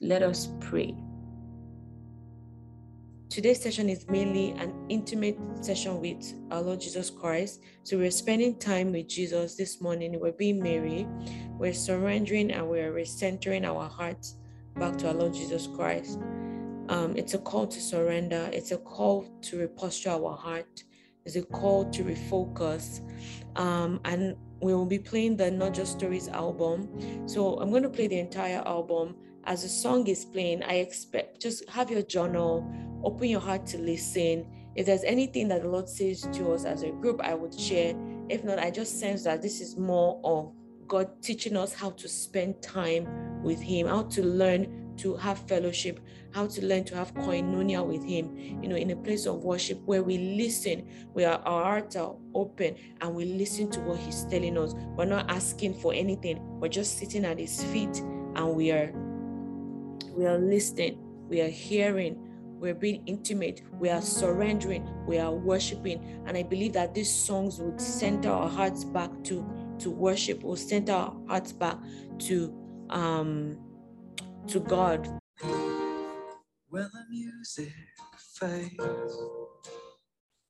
Let us pray. Today's session is mainly an intimate session with our Lord Jesus Christ. So we're spending time with Jesus this morning. We're being Mary. We're surrendering and we're recentering our hearts back to our Lord Jesus Christ. Um, it's a call to surrender. It's a call to reposture our heart. It's a call to refocus. Um, and we will be playing the Not Just Stories album. So I'm going to play the entire album. As the song is playing, I expect just have your journal, open your heart to listen. If there's anything that the Lord says to us as a group, I would share. If not, I just sense that this is more of God teaching us how to spend time with Him, how to learn to have fellowship, how to learn to have koinonia with Him, you know, in a place of worship where we listen, where our hearts are open and we listen to what He's telling us. We're not asking for anything, we're just sitting at His feet and we are we are listening, we are hearing, we're being intimate, we are surrendering, we are worshiping. And I believe that these songs would center our hearts back to, to worship, will center our hearts back to um to God. When the music fades,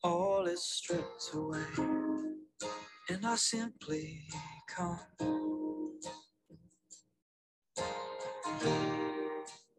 all is stripped away, and I simply come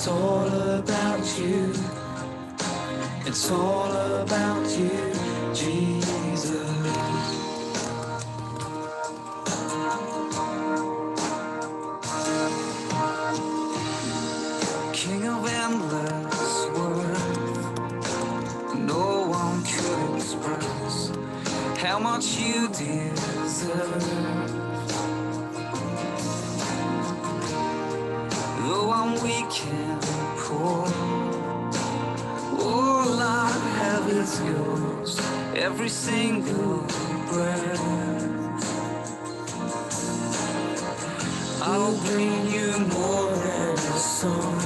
it's all about you, it's all about you, Jesus. King of endless worth, no one could express how much you deserve. Though I'm weak all I have is yours, every single breath. I'll bring you more than a song,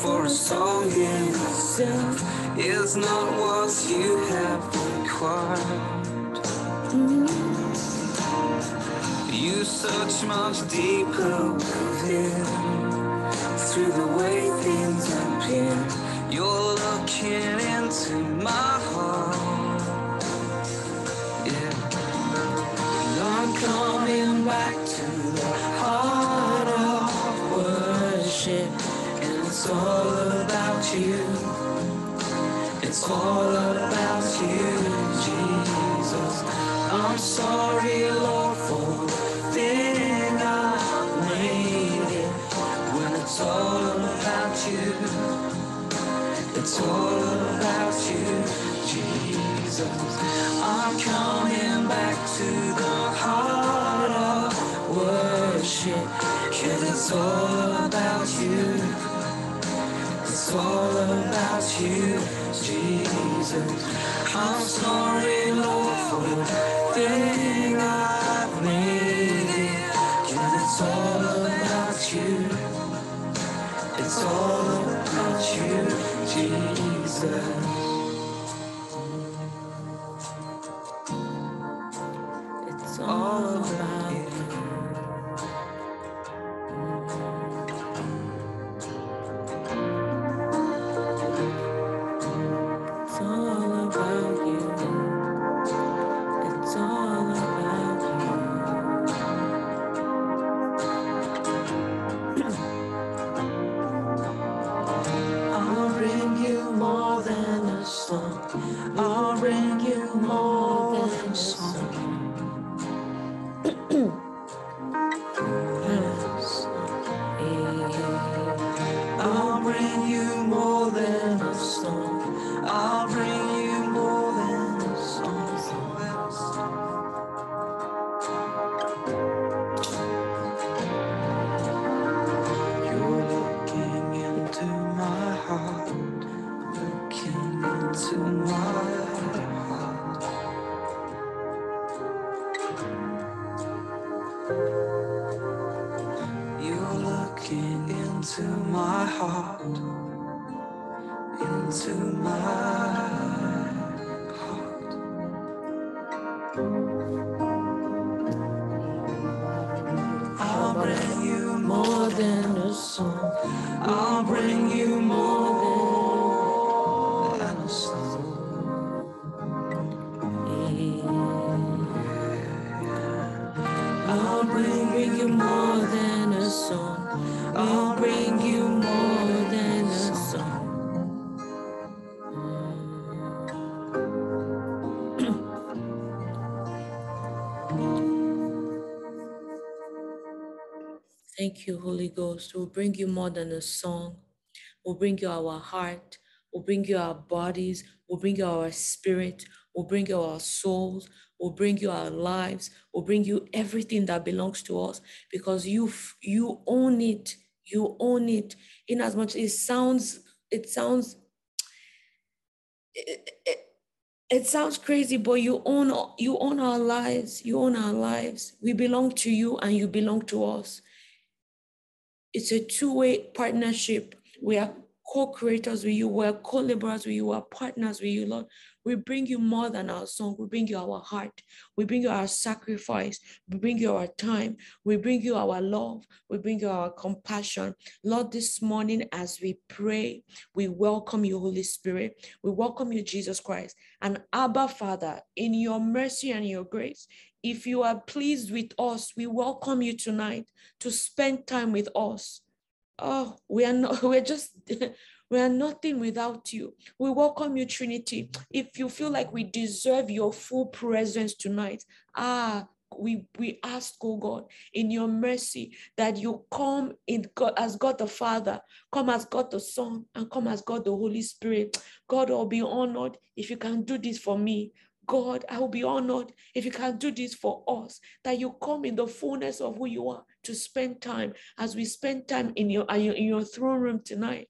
for a song in itself is not what you have required. You search much deeper within, through the way things appear. You're looking into my heart. Yeah. I'm coming back to the heart of worship, and it's all about you. It's all about you, Jesus. I'm sorry, Lord, it's all about you, Jesus. I'm coming back to the heart of worship, cause it's all about you. It's all about you, Jesus. I'm sorry, Lord, for the thing I've. Cause it's all about you. It's all about you, Jesus. Thank you, Holy Ghost. We'll bring you more than a song. We'll bring you our heart. We'll bring you our bodies. We'll bring you our spirit. We'll bring you our souls. We'll bring you our lives. We'll bring you everything that belongs to us because you you own it. You own it. In as much as it sounds it sounds it, it, it sounds crazy, but you own you own our lives. You own our lives. We belong to you, and you belong to us. It's a two-way partnership. We are co-creators with you. We're co-laborers with you. We're partners with you, Lord. We bring you more than our song. We bring you our heart. We bring you our sacrifice. We bring you our time. We bring you our love. We bring you our compassion. Lord, this morning as we pray, we welcome you, Holy Spirit. We welcome you, Jesus Christ. And Abba, Father, in your mercy and your grace, if you are pleased with us, we welcome you tonight to spend time with us. Oh, we are not, we're just, we are nothing without you. We welcome you, Trinity. If you feel like we deserve your full presence tonight, ah, we we ask, oh God, in your mercy, that you come in God as God the Father, come as God the Son, and come as God the Holy Spirit. God, I'll be honored if you can do this for me. God, I will be honored if you can do this for us, that you come in the fullness of who you are to spend time as we spend time in your, in your throne room tonight.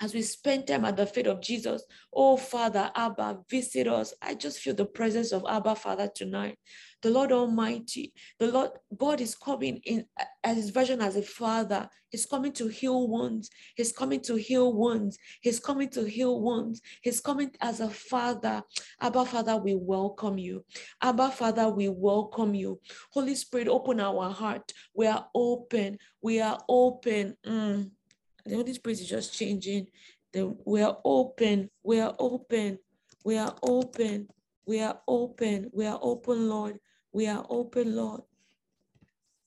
As we spend time at the feet of Jesus, oh Father, Abba, visit us. I just feel the presence of Abba, Father, tonight. The Lord Almighty, the Lord God is coming in as His version as a Father. He's coming to heal wounds. He's coming to heal wounds. He's coming to heal wounds. He's coming as a Father. Abba, Father, we welcome you. Abba, Father, we welcome you. Holy Spirit, open our heart. We are open. We are open. Mm. The Holy Spirit is just changing. The, we are open. We are open. We are open. We are open. We are open, Lord. We are open, Lord.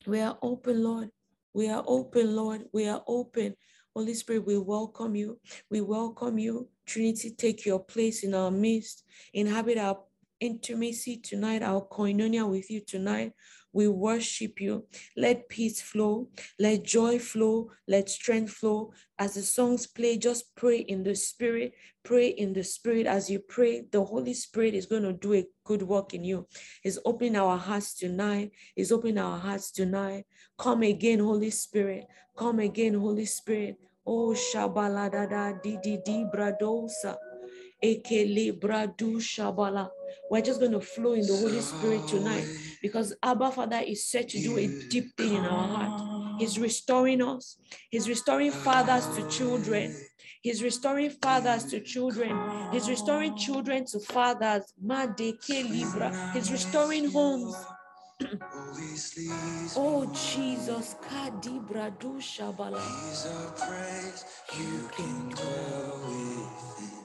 We are open, Lord. We are open, Lord. We are open. Holy Spirit, we welcome you. We welcome you. Trinity, take your place in our midst. Inhabit our intimacy tonight, our koinonia with you tonight. We worship you. Let peace flow. Let joy flow. Let strength flow. As the songs play, just pray in the spirit. Pray in the spirit. As you pray, the Holy Spirit is going to do a good work in you. He's opening our hearts tonight. He's opening our hearts tonight. Come again, Holy Spirit. Come again, Holy Spirit. Oh, Shabaladada Didi Di Bradosa. Ekele Bradu Shabala. We're just going to flow in the Holy Spirit tonight because Abba Father is set to do a deep thing in our heart. He's ah. restoring us. He's restoring fathers to children. He's restoring fathers to children. He's restoring children to fathers. Madeke Libra. He's restoring homes. Oh Jesus, Kadibra Du Shabala. He's a praise you can dwell within.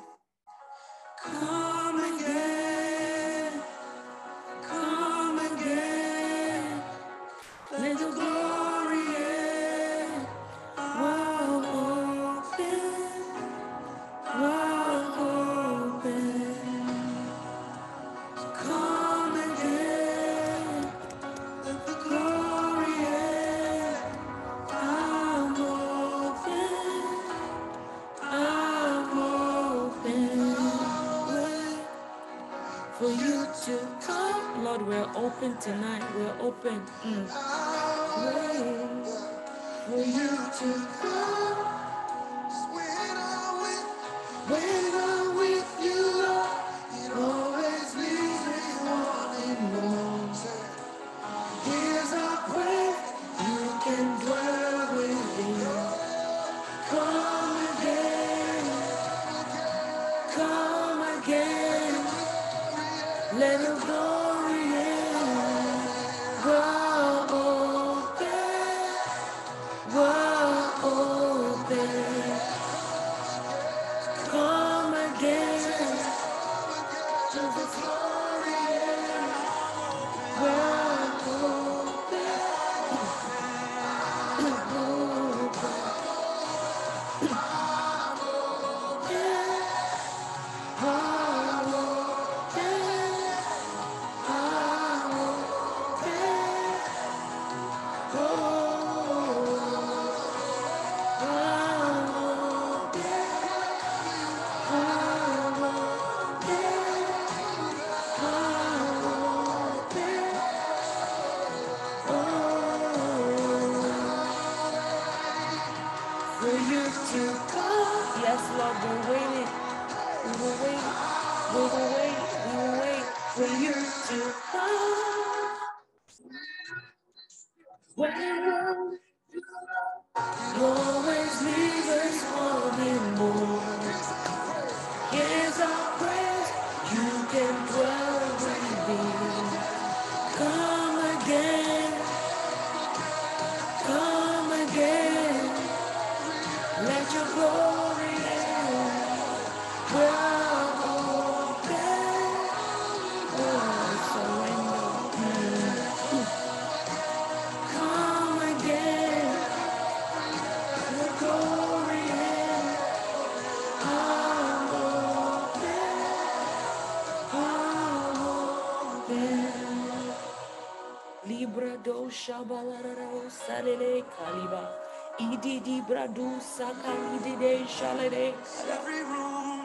Idi di bradu saka idi de shalede.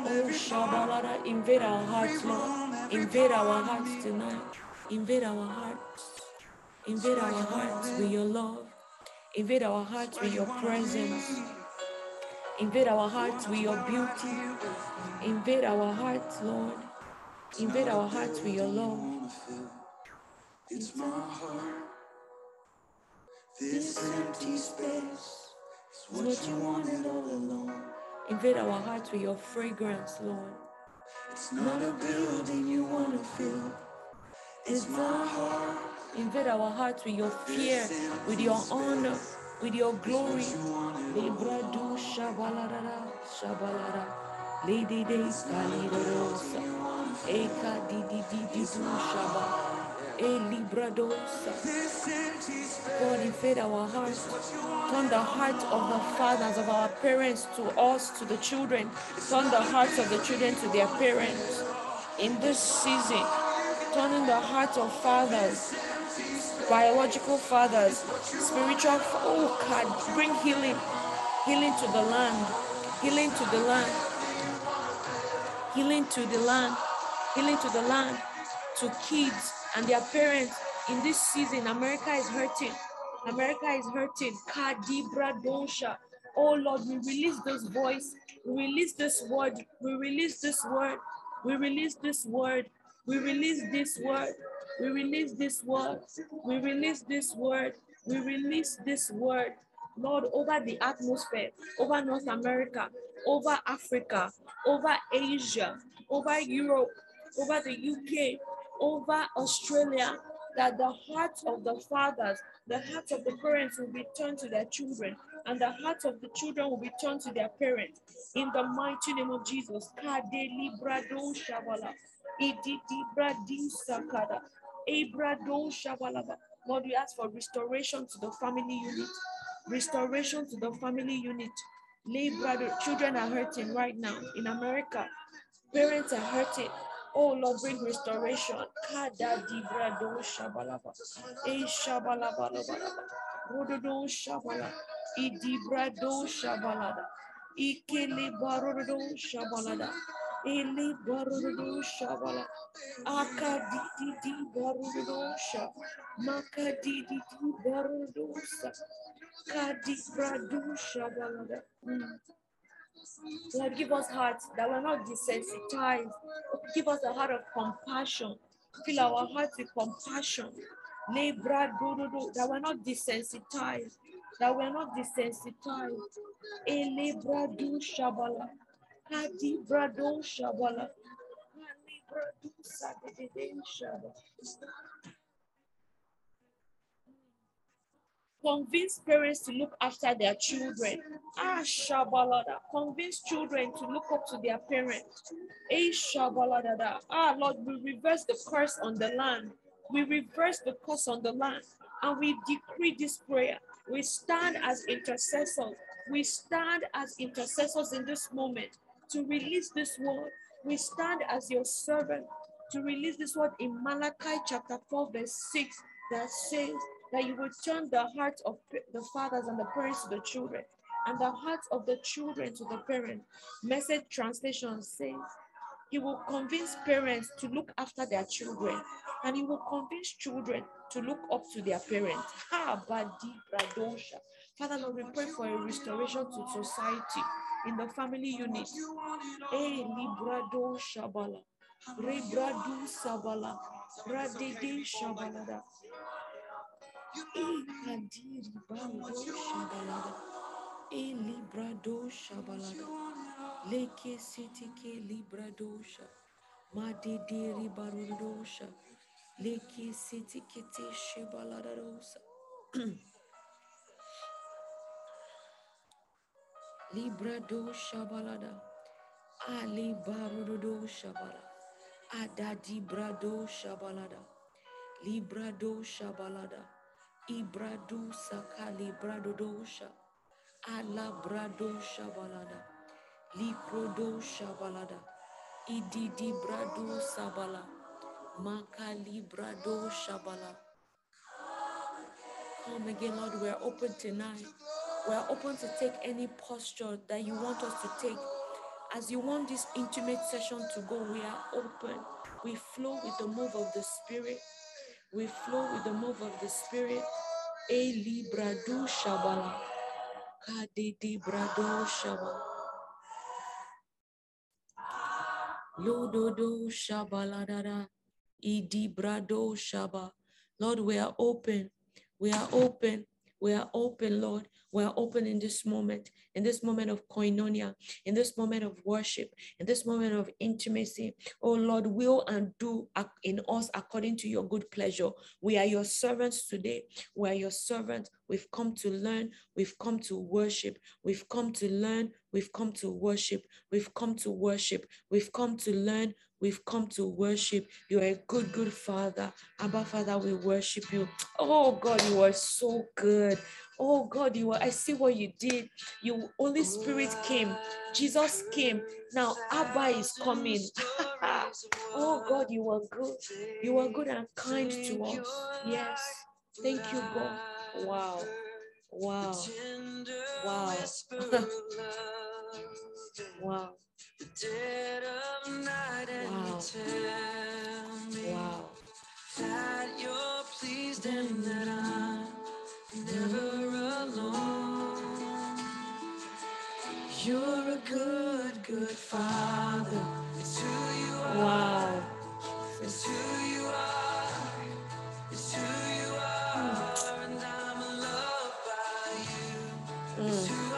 Oh shabalara, invade our hearts, Lord. Invade our hearts tonight. Invade our hearts. Invade our hearts with your love. Invade our hearts with your presence. Invade our hearts with your beauty. Invade our hearts, Lord. Invade our hearts with your love. It's my heart. This empty space It's what you wanted all along. Invade our hearts with your fragrance, Lord. It's not a building you want to fill. It's my heart. Invade our hearts with your fear, with your honor, with your glory. Libradu shabalara shabalara. Lady days kalidosa. Eka di di di di shaba. God, invade our hearts. Turn the hearts of the fathers, of our parents to us, to the children. Turn the hearts of the children to their parents. In this season, turning the hearts of fathers, biological fathers, spiritual, oh God, bring healing, healing to the land, healing to the land, healing to the land, healing to the land, to kids and their parents. In this season, America is hurting. America is hurting. Kadibra dosha. Oh Lord, we release this voice. We release this word. We release this word. We release this word. We release this word. We release this word. We release this word. We release this word. Lord, over the atmosphere, over North America, over Africa, over Asia, over Europe, over the UK, over Australia, that the hearts of the fathers, the hearts of the parents will be turned to their children, and the hearts of the children will be turned to their parents. In the mighty name of Jesus. Lord, we ask for restoration to the family unit. Restoration to the family unit. Lay children are hurting right now in America. Parents are hurting. Oh Lord, bring restoration. Kada di brado shabalaba. E shabalaba shabalabalabalaba. Rododo shabala. Idi brado shabalada. E Ikele barodo shabalada. Ele barodo shabala. Akadidi barudosha. Makadidi barudosa. Kadi bradusha balada. Mm. Lord, give us hearts that were not desensitized. Give us a heart of compassion. Fill our hearts with compassion. That we're not desensitized. That we're not desensitized. Kadi brado shabala. Kalibra du sadede shabala. Convince parents to look after their children. Ah, shabalada. Convince children to look up to their parents. Eh, shabalada. Ah, Lord, we reverse the curse on the land. We reverse the curse on the land. And we decree this prayer. We stand as intercessors. We stand as intercessors in this moment to release this word. We stand as your servant to release this word in Malachi chapter 4, verse 6 that says, that you will turn the hearts of the fathers and the parents to the children, and the hearts of the children to the parents. Message translation says, He will convince parents to look after their children, and He will convince children to look up to their parents. Father, Lord, we pray for a restoration to society in the family unit. Eh, librado shabala. Rebradu sabala. Radede shabalada. Ikadiri bando shabalada. E librado shabalada. Leke sitike libradosha. Madederi barudosha. Leke sitikete shibaladarosa. Librado shabalada. Ali barudo shabala. Adadi brado shabalada. Librado shabalada. Ibradu sakali bradodosha. Ala brado shabalada. Likrodo shabalada. Ididi brado sabala. Makali brado shabala. Come again, Lord. We are open tonight. We are open to take any posture that you want us to take. As you want this intimate session to go, we are open. We flow with the move of the Spirit. We flow with the move of the Spirit. Eh, e libra do shabala. Kadi di brado shabala. Lodo do shabala dada. Idi brado shaba. Lord, we are open. We are open. We are open, Lord. We are open in this moment, in this moment of koinonia, in this moment of worship, in this moment of intimacy. Oh Lord, will and do in us according to your good pleasure. We are your servants today. We are your servants. We've come to learn. We've come to worship. We've come to learn. We've come to worship. We've come to worship. We've come to learn. We've come to worship. You're a good, good Father. Abba, Father, we worship you. Oh, God, you are so good. Oh, God, you are. I see what you did. You, Holy Spirit came. Jesus came. Now, Abba is coming. oh, God, you are good. You are good and kind to us. Yes. Thank you, God. Wow. Wow. Wow. wow. Wow. wow. that you're pleased and that I'm never alone. You're a good, good father. It's who you are. Wow. It's who you are. It's who you are. And I'm loved by you.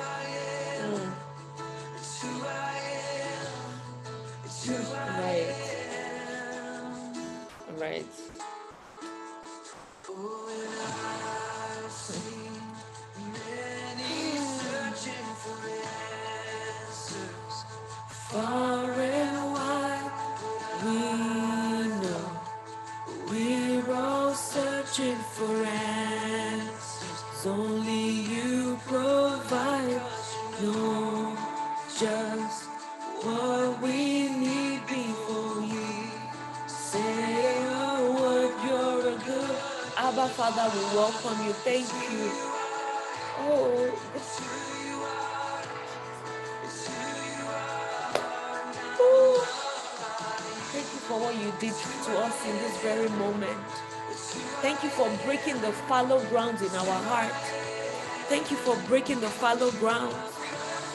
You. Thank you. Oh. Ooh. Thank you for what you did to us in this very moment. Thank you for breaking the fallow ground in our heart. Thank you for breaking the fallow ground.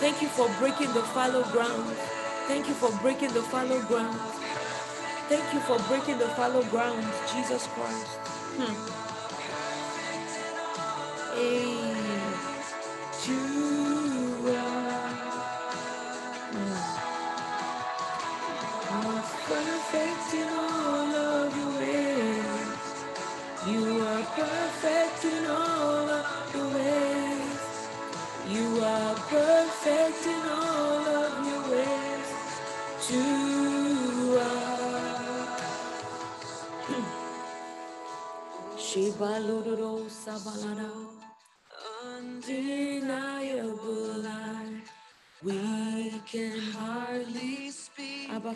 Thank you for breaking the fallow ground. Thank you for breaking the fallow ground. Thank you for breaking the fallow ground, Jesus Christ. Hmm.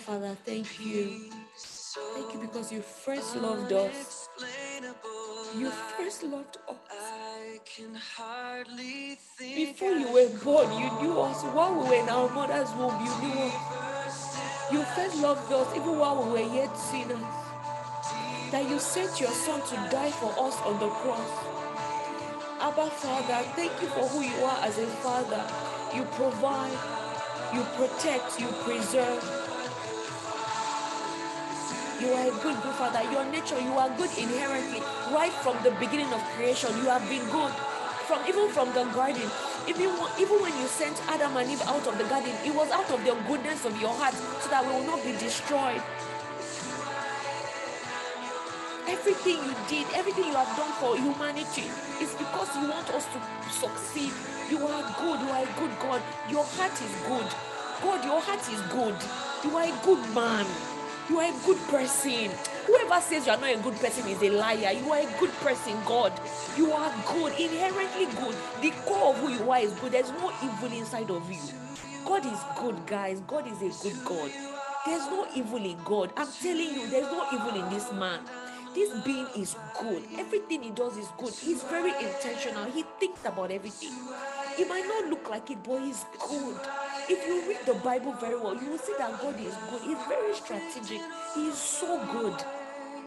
Father, thank you. Thank you because you first loved us. You first loved us. I can hardly think Before you were born, you knew us. While we were in our mother's womb, you knew us. You first loved us even while we were yet sinners. That you sent your son to die for us on the cross. Abba Father, thank you for who you are as a father. You provide, you protect, you preserve. You are a good, good father. Your nature, you are good inherently. Right from the beginning of creation, you have been good. From even from the garden, even even when you sent Adam and Eve out of the garden, it was out of the goodness of your heart, so that we will not be destroyed. Everything you did, everything you have done for humanity is because you want us to succeed. You are good, you are a good God. Your heart is good. God, your heart is good. You are a good man. You are a good person. Whoever says you are not a good person is a liar. You are a good person, God. You are good, inherently good. The core of who you are is good. There's no evil inside of you. God is good, guys. God is a good God. There's no evil in God. I'm telling you, there's no evil in this man. This being is good. Everything he does is good. He's very intentional. He thinks about everything. It might not look like it, but he's good. If you read the Bible very well, you will see that God is good. He's very strategic. He is so good.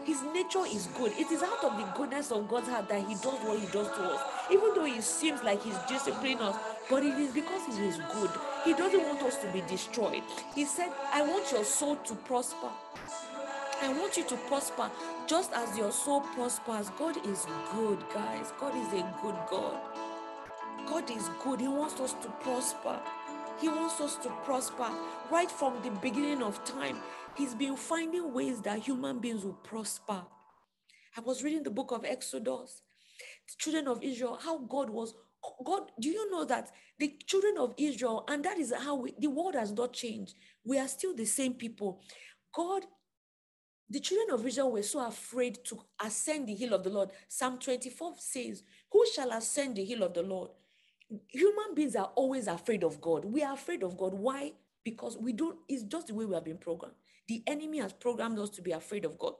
His nature is good. It is out of the goodness of God's heart that He does what He does to us. Even though it seems like He's disciplining us, but it is because He is good. He doesn't want us to be destroyed. He said, I want your soul to prosper. I want you to prosper just as your soul prospers. God is good, guys. God is a good God. God is good. He wants us to prosper. He wants us to prosper right from the beginning of time. He's been finding ways that human beings will prosper. I was reading the book of Exodus, the children of Israel, how God was. God, do you know that the children of Israel, and that is how we, the world has not changed. We are still the same people. God the children of Israel were so afraid to ascend the hill of the Lord. Psalm 24 says, Who shall ascend the hill of the Lord? Human beings are always afraid of God. We are afraid of God. Why? Because we don't, it's just the way we have been programmed. The enemy has programmed us to be afraid of God.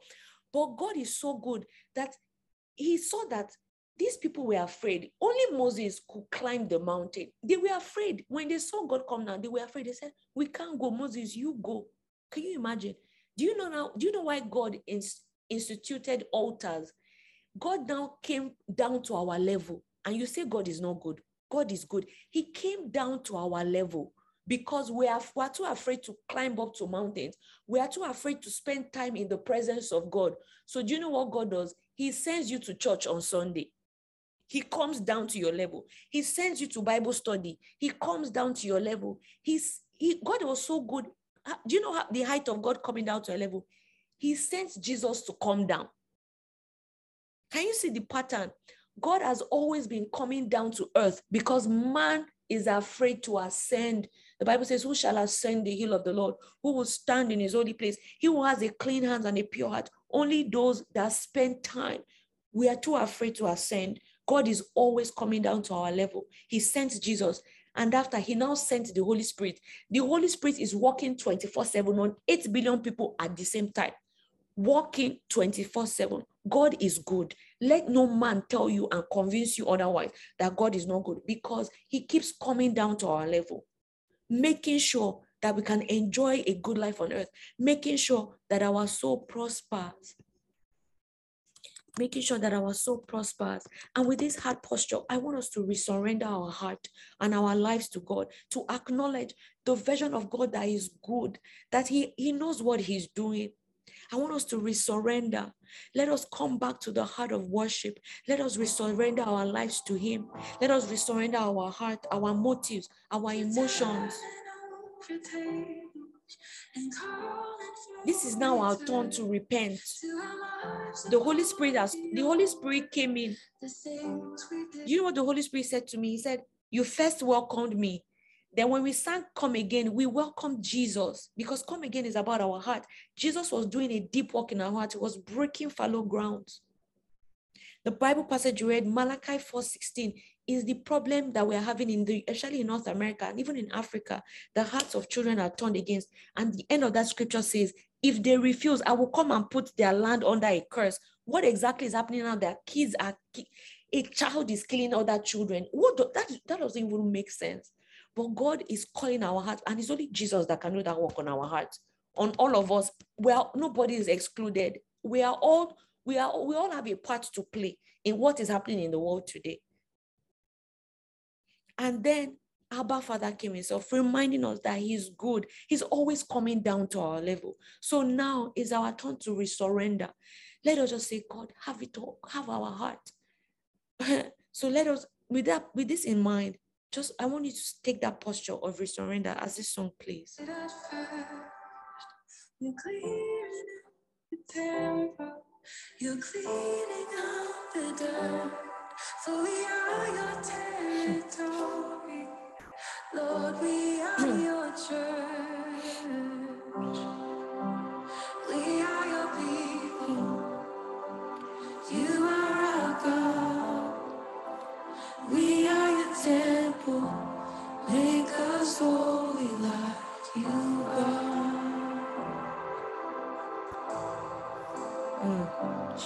But God is so good that he saw that these people were afraid. Only Moses could climb the mountain. They were afraid. When they saw God come down, they were afraid. They said, We can't go. Moses, you go. Can you imagine? Do you know now? Do you know why God ins- instituted altars? God now came down to our level, and you say God is not good. God is good. He came down to our level because we are, we are too afraid to climb up to mountains. We are too afraid to spend time in the presence of God. So, do you know what God does? He sends you to church on Sunday. He comes down to your level. He sends you to Bible study. He comes down to your level. He's he, God was so good. Do you know how, the height of God coming down to a level? He sends Jesus to come down. Can you see the pattern? God has always been coming down to earth because man is afraid to ascend. The Bible says, Who shall ascend the hill of the Lord? Who will stand in his holy place? He who has a clean hands and a pure heart. Only those that spend time. We are too afraid to ascend. God is always coming down to our level. He sent Jesus. And after he now sent the Holy Spirit, the Holy Spirit is working 24 7 on 8 billion people at the same time walking 24 7. God is good. Let no man tell you and convince you otherwise that God is not good because he keeps coming down to our level, making sure that we can enjoy a good life on earth, making sure that our soul prospers. Making sure that our soul prospers. And with this heart posture, I want us to resurrender our heart and our lives to God, to acknowledge the version of God that is good, that He, he knows what He's doing. I want us to resurrender. Let us come back to the heart of worship. Let us resurrender our lives to Him. Let us resurrender our heart, our motives, our emotions. This is now our turn to repent. The Holy Spirit has the Holy Spirit came in. You know what the Holy Spirit said to me? He said, You first welcomed me. Then when we sang Come Again, we welcomed Jesus because Come Again is about our heart. Jesus was doing a deep work in our heart. He was breaking fallow ground. The Bible passage read, Malachi 4:16, is the problem that we're having in the, especially in North America and even in Africa. The hearts of children are turned against. And the end of that scripture says, if they refuse, I will come and put their land under a curse. What exactly is happening now? Their kids are, a child is killing other children. What do, that, that doesn't even make sense. But God is calling our hearts, and it's only Jesus that can do that work on our hearts, on all of us. Well, nobody is excluded. We are all we are we all have a part to play in what is happening in the world today. And then Abba Father came himself, reminding us that He's good. He's always coming down to our level. So now is our turn to resurrender. Let us just say, God, have it all, have our heart. so let us, with that, with this in mind, just I want you to take that posture of resurrender as this song plays. You're cleaning up the dirt, for we are your territory. Lord, we are your church.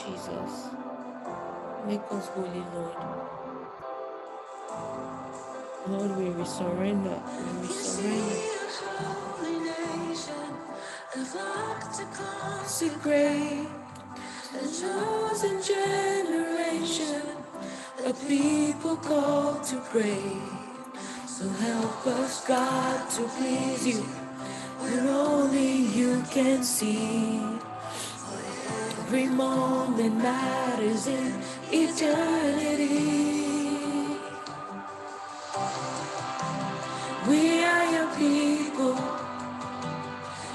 Jesus. Make us holy, Lord. Lord, we surrender. We surrender. Holy nation and luck to consecrate a chosen generation, a people called to pray. So help us, God, to please you, where only you can see. Every moment matters in eternity. We are your people.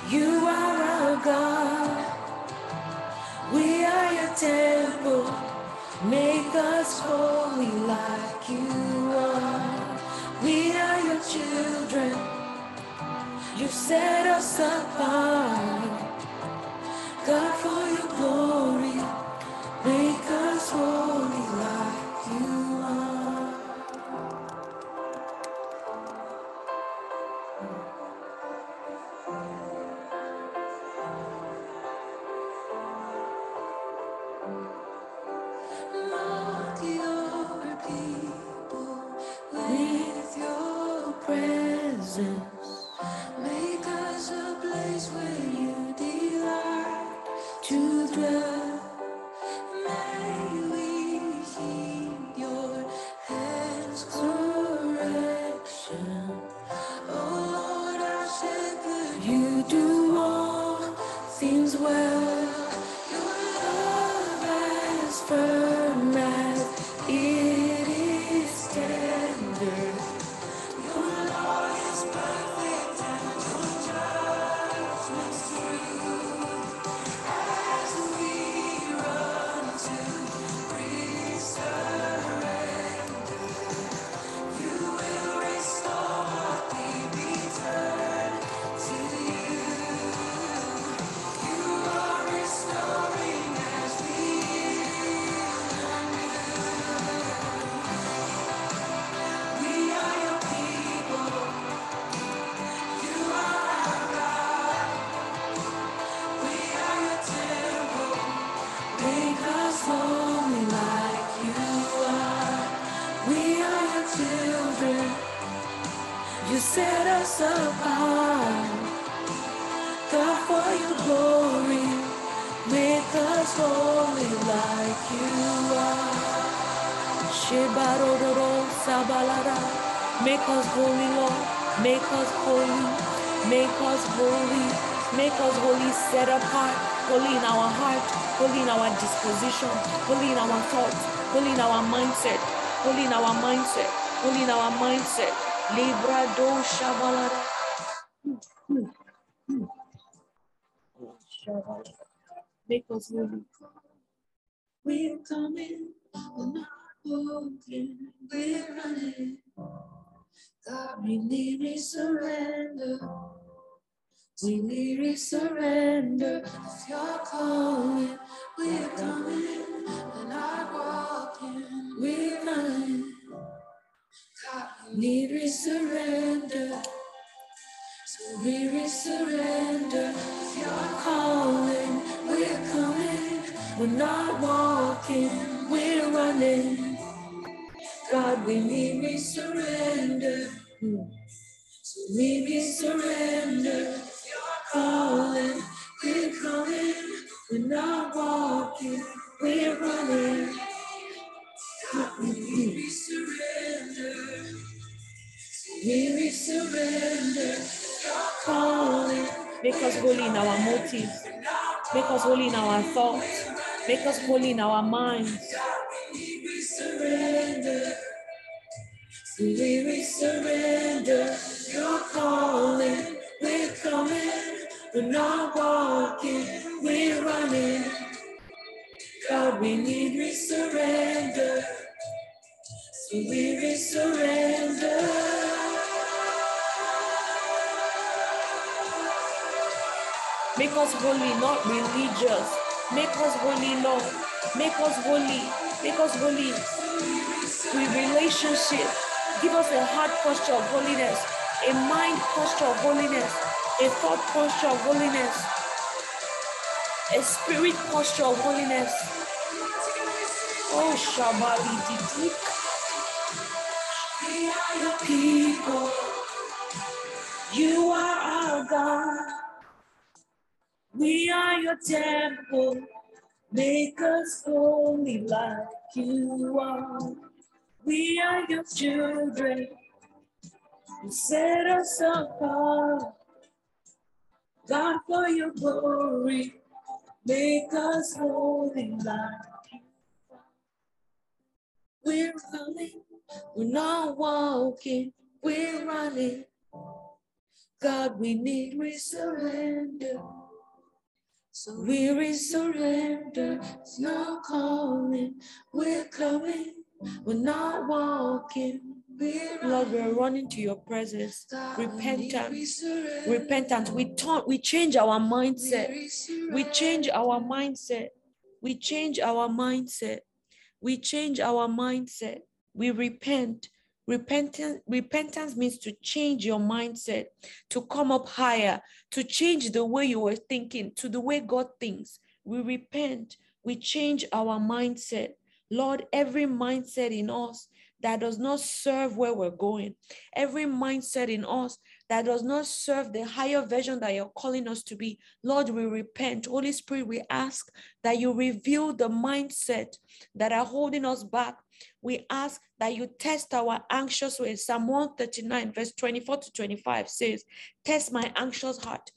You are our God. We are your temple. Make us holy like you are. We are your children. You set us apart. God, for your glory, make us holy like Holy in our mindset. Holy in our mindset. Libra do shabalada. Relationship. Give us a heart posture of holiness, a mind posture of holiness, a thought posture of holiness, a spirit posture of holiness. Oh, Shabbat Didi. We are your people. You are our God. We are your temple. Make us holy like you are. We are your children. You set us apart. God, for your glory, make us holy like. We're coming, we're not walking, we're running. God, we need we surrender. So we surrender. It's no calling. We're coming. We're not walking. Lord, we're running to your presence. Repentance. Repentance. We turn, we change our mindset. We change our mindset. We change our mindset. We change our mindset. We repent. Repentance, repentance means to change your mindset, to come up higher, to change the way you were thinking to the way God thinks. We repent, we change our mindset. Lord, every mindset in us that does not serve where we're going, every mindset in us that does not serve the higher version that you're calling us to be, Lord, we repent. Holy Spirit, we ask that you reveal the mindset that are holding us back we ask that you test our anxious ways. Psalm 139, verse 24 to 25 says, Test my anxious heart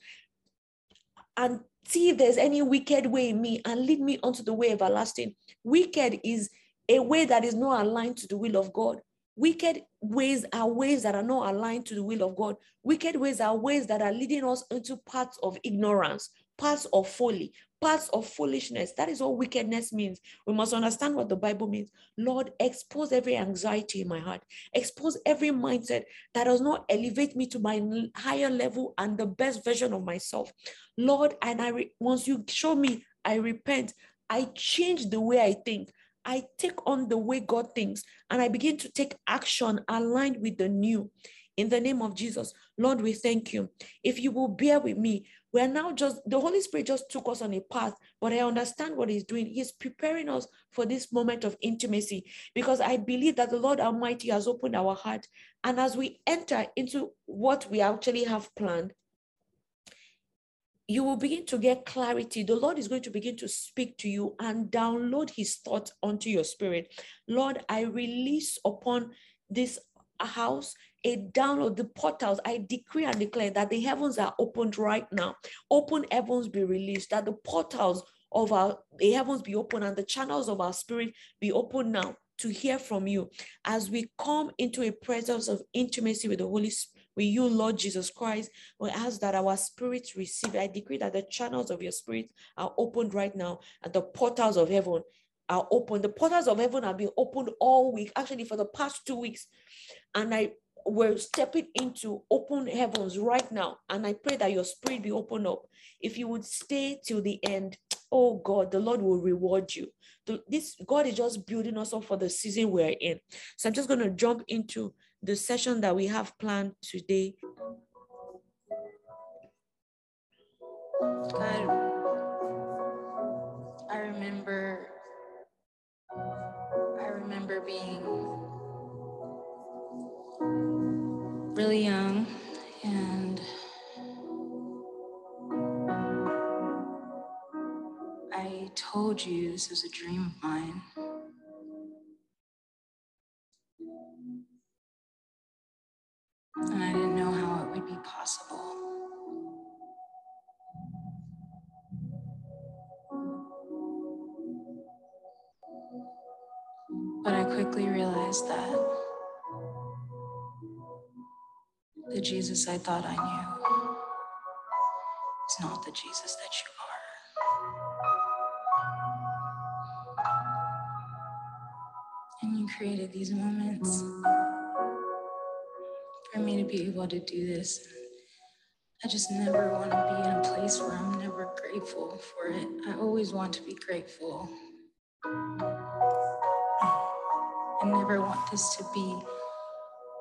and see if there's any wicked way in me and lead me onto the way everlasting. Wicked is a way that is not aligned to the will of God. Wicked ways are ways that are not aligned to the will of God. Wicked ways are ways that are leading us into paths of ignorance, paths of folly, paths of foolishness. That is what wickedness means. We must understand what the Bible means. Lord, expose every anxiety in my heart, expose every mindset that does not elevate me to my higher level and the best version of myself. Lord, and I re- once you show me, I repent. I change the way I think. I take on the way God thinks and I begin to take action aligned with the new. In the name of Jesus. Lord, we thank you. If you will bear with me, we are now just, the Holy Spirit just took us on a path, but I understand what He's doing. He's preparing us for this moment of intimacy because I believe that the Lord Almighty has opened our heart. And as we enter into what we actually have planned, you will begin to get clarity. The Lord is going to begin to speak to you and download his thoughts onto your spirit. Lord, I release upon this house a download the portals i decree and declare that the heavens are opened right now open heavens be released that the portals of our the heavens be open and the channels of our spirit be open now to hear from you as we come into a presence of intimacy with the holy spirit with you, Lord Jesus Christ. We ask that our spirits receive. I decree that the channels of your spirit are opened right now and the portals of heaven are open. The portals of heaven have been opened all week, actually, for the past two weeks. And I we're stepping into open heavens right now. And I pray that your spirit be opened up. If you would stay till the end, oh God, the Lord will reward you. This God is just building us up for the season we're in. So I'm just going to jump into the session that we have planned today. God, I remember, I remember being really young and I told you this was a dream of mine. Jesus I thought I knew is not the Jesus that you are. And you created these moments for me to be able to do this. I just never want to be in a place where I'm never grateful for it. I always want to be grateful. I never want this to be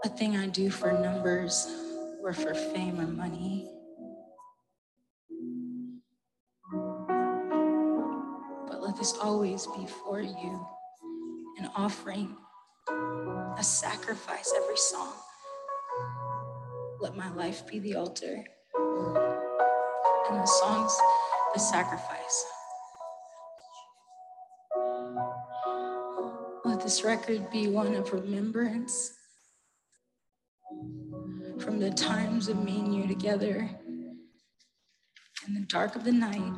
a thing I do for numbers or for fame or money. But let this always be for you an offering, a sacrifice every song. Let my life be the altar. And the songs, the sacrifice. Let this record be one of remembrance the times of me and you together in the dark of the night,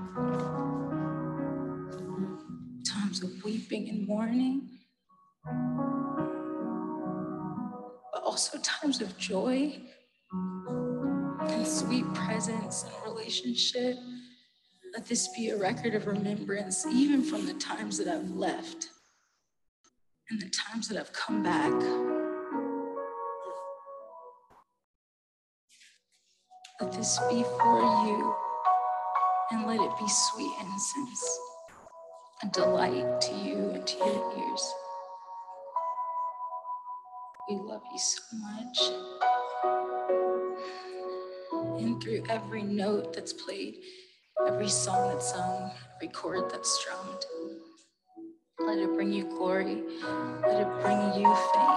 times of weeping and mourning, but also times of joy and sweet presence and relationship. Let this be a record of remembrance, even from the times that I've left and the times that I've come back. This be for you and let it be sweet innocence, a delight to you and to your ears. We love you so much and through every note that's played, every song that's sung, every chord that's strummed. Let it bring you glory. Let it bring you fame.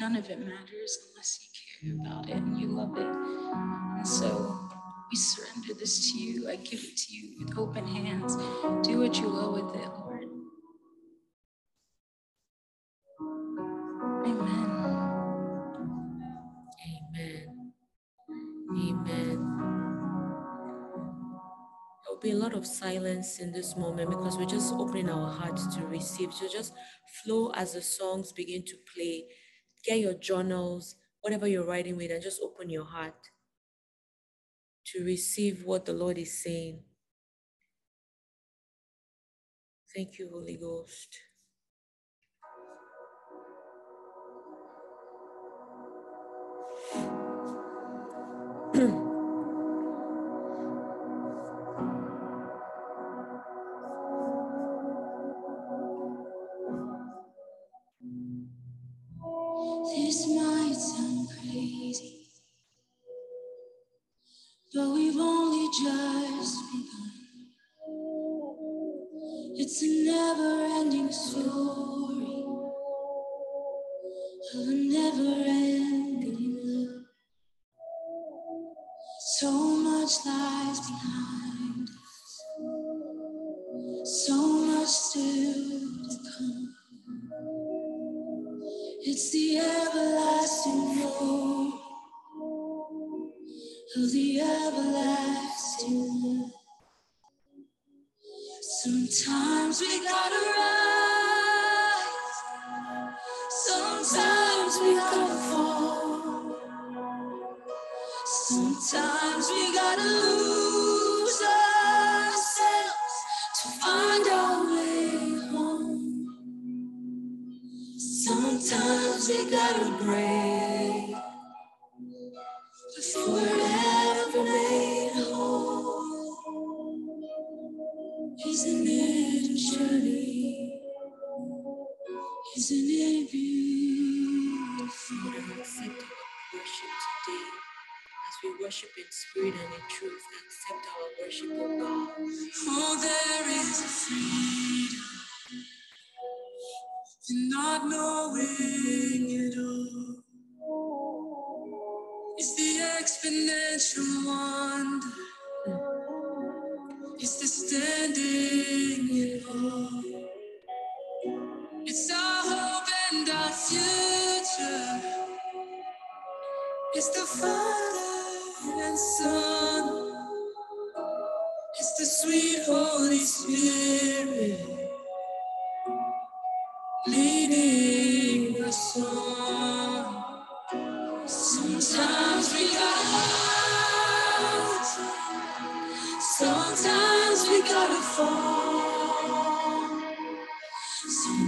None of it matters unless you care about it and you love it. And so we surrender this to you. I give it to you with open hands. Do what you will with it, Lord. Amen. Amen. Amen. There'll be a lot of silence in this moment because we're just opening our hearts to receive. So just flow as the songs begin to play. Get your journals, whatever you're writing with, and just open your heart to receive what the Lord is saying. Thank you, Holy Ghost. just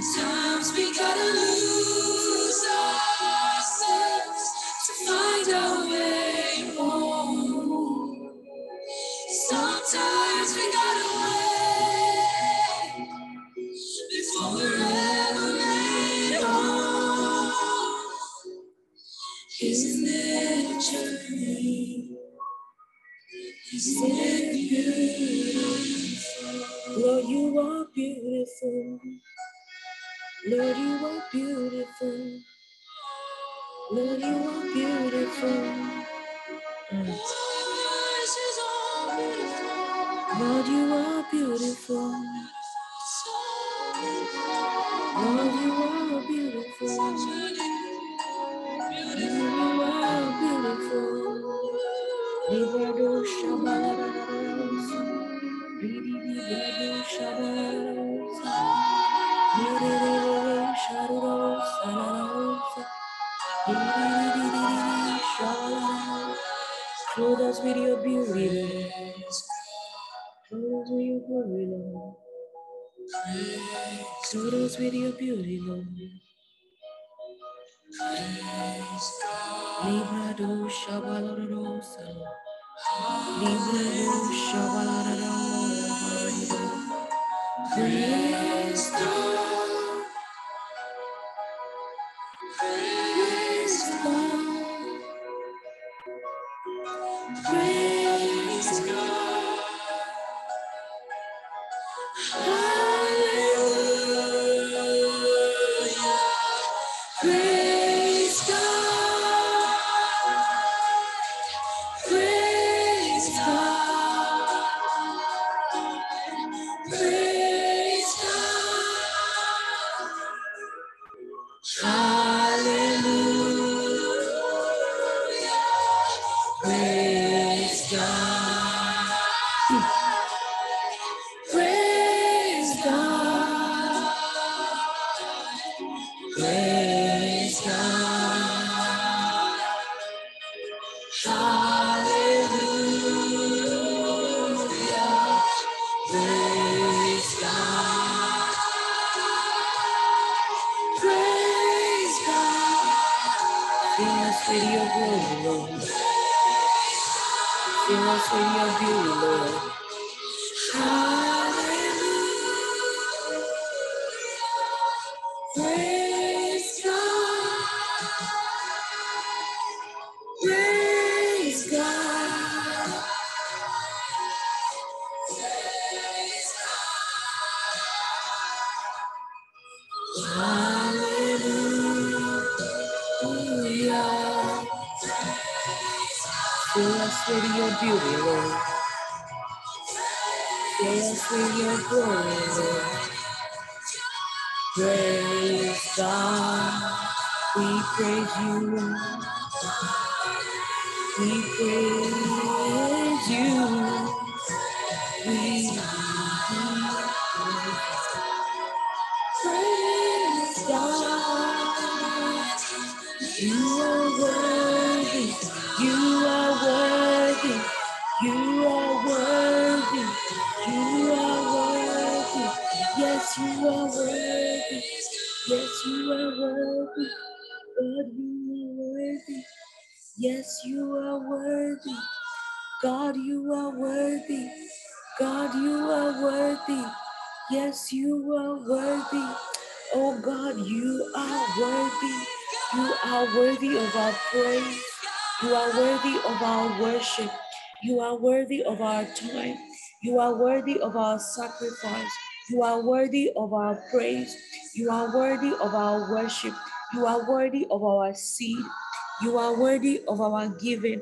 sometimes we gotta lose Praise God. We praise you. We praise you. We praise God. Yes, you are worthy. Oh God, you are worthy. You are worthy of our praise. You are worthy of our worship. You are worthy of our time. You are worthy of our sacrifice. You are worthy of our praise. You are worthy of our worship. You are worthy of our seed. You are worthy of our giving.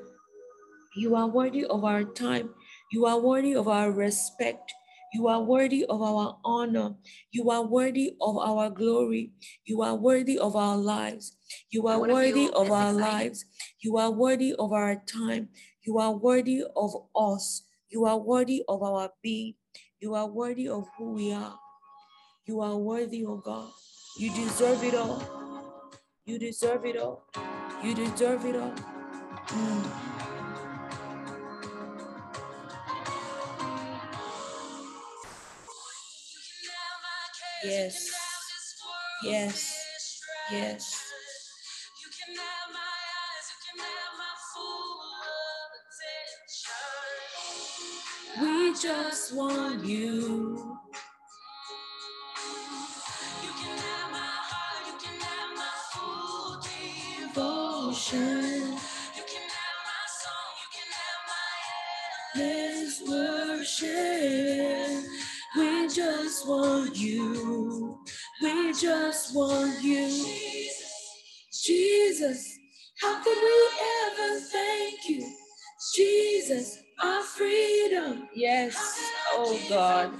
You are worthy of our time. You are worthy of our respect. You are worthy of our honor. You are worthy of our glory. You are worthy of our lives. You are worthy of our lives. You are worthy of our time. You are worthy of us. You are worthy of our being. You are worthy of who we are. You are worthy, oh God. You deserve it all. You deserve it all. You deserve it all. Mm. Yes. Yes. Yes. You can have my eyes, you can have my full attention. We just want you. You can have my heart, you can have my full devotion. You can have my song, you can have my endless worship. We just want you. We just want you. Jesus, how could we ever thank you? Jesus, our freedom. Yes, oh God.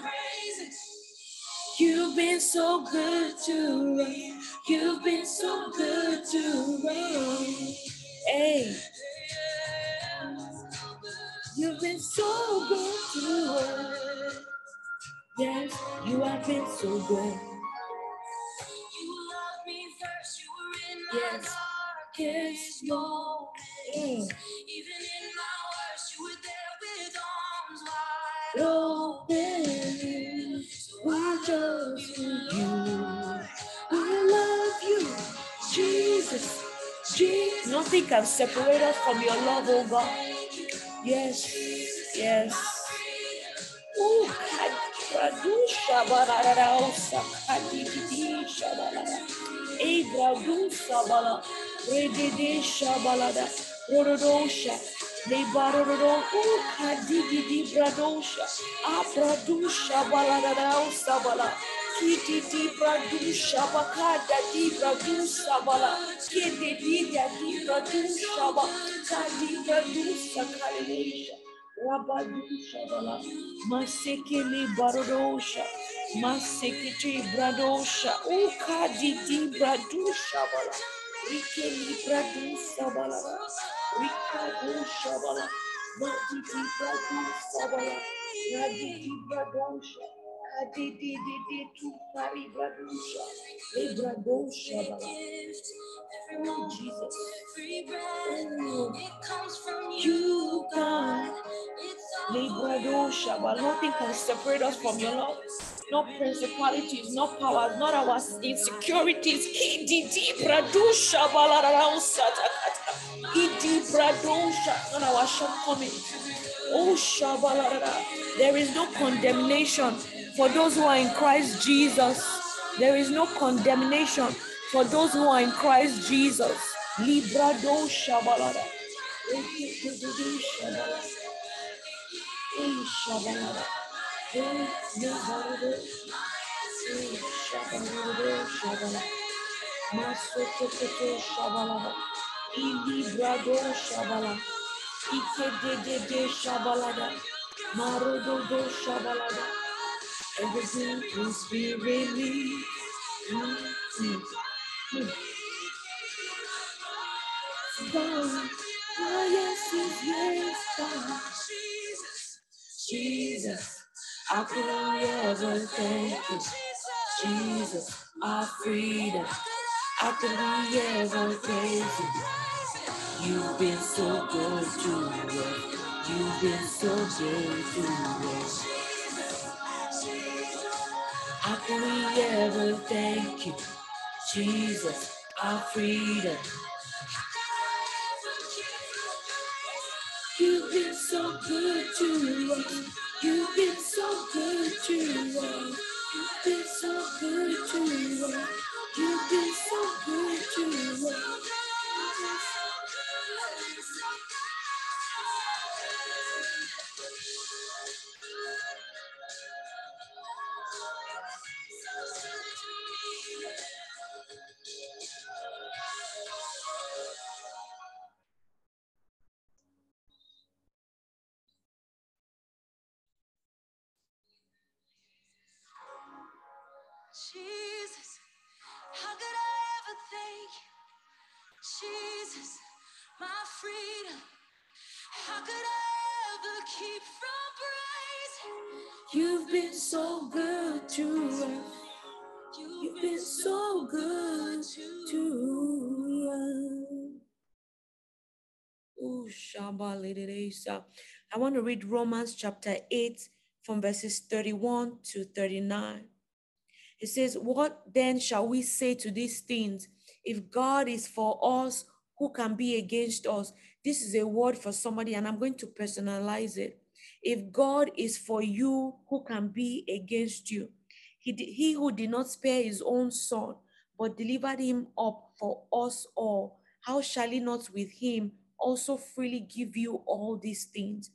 You've been so good to us. You've been so good to us. Hey, you've been so good to us. Yes, you have been so good. You loved me first, you were in my Yes. Yes, darkest moments. Mm. Even in my worst, you were there with arms wide Open, I just you. I love you, Jesus. Jesus. Nothing can separate us from your love, oh God. Yes, yes. Ooh, Kadradu Shabarara, Sakadidi Shabalada. Egradu Sabala, Redede Shabalada, Rododosha, Lebarodo, Ooh, Kadidi Bradosha, Abradu Shabalada Sabala. Kititi Bradu Shabakada di Bradu Sabala, Kede di di Bradu Shaba, Kadi Bradu Sakarisha. Rabadu Shabala, Masekele Barodosha, Masekete Bradosha, Uka Didi Bradu Shabala, Rikeli Bradu Sabala, Rikadu Shabala, Madidi Bradu Sabala, Radidi Bradosha, Kadidi Didi Tu Pari Bradosha, Ebradosha Bala. Oh, Jesus. It you, God. God. It's all Nothing can separate us from your love. No principalities, no powers, not our insecurities. La la la Satakata. Idi Brado Not our shortcomings. Oh. There is no condemnation for those who are in Christ Jesus. There is no condemnation for those who are in Christ Jesus. Librado Shaba la la. Ekididi Shaba la la. Eh, shabalala. Eh, yabalala. Eh, shabalala, shabala. Masotokoto shabalala. Librado Shabala. Ikedede Shabalada. Marododo Shabalada. Everything is be released. God, oh yes, yes, yes, God. Jesus, I can only ever thank you. Jesus, our freedom. I can only ever praise you. You've been so good to us. You've been so good to us. How can we ever thank you, Jesus, our freedom? You've been so good to us. You've been so good to us. You've been so good to us. You've been so good to us. Jesus, how could I ever thank you? Jesus, my freedom. How could I ever keep from praising? You've been so good to us. Good to us. I want to read Romans chapter 8 from verses 31 to 39. It says, What then shall we say to these things? If God is for us, who can be against us? This is a word for somebody, and I'm going to personalize it. If God is for you, who can be against you? He, he who did not spare his own son, but delivered him up for us all, how shall he not with him also freely give you all these things?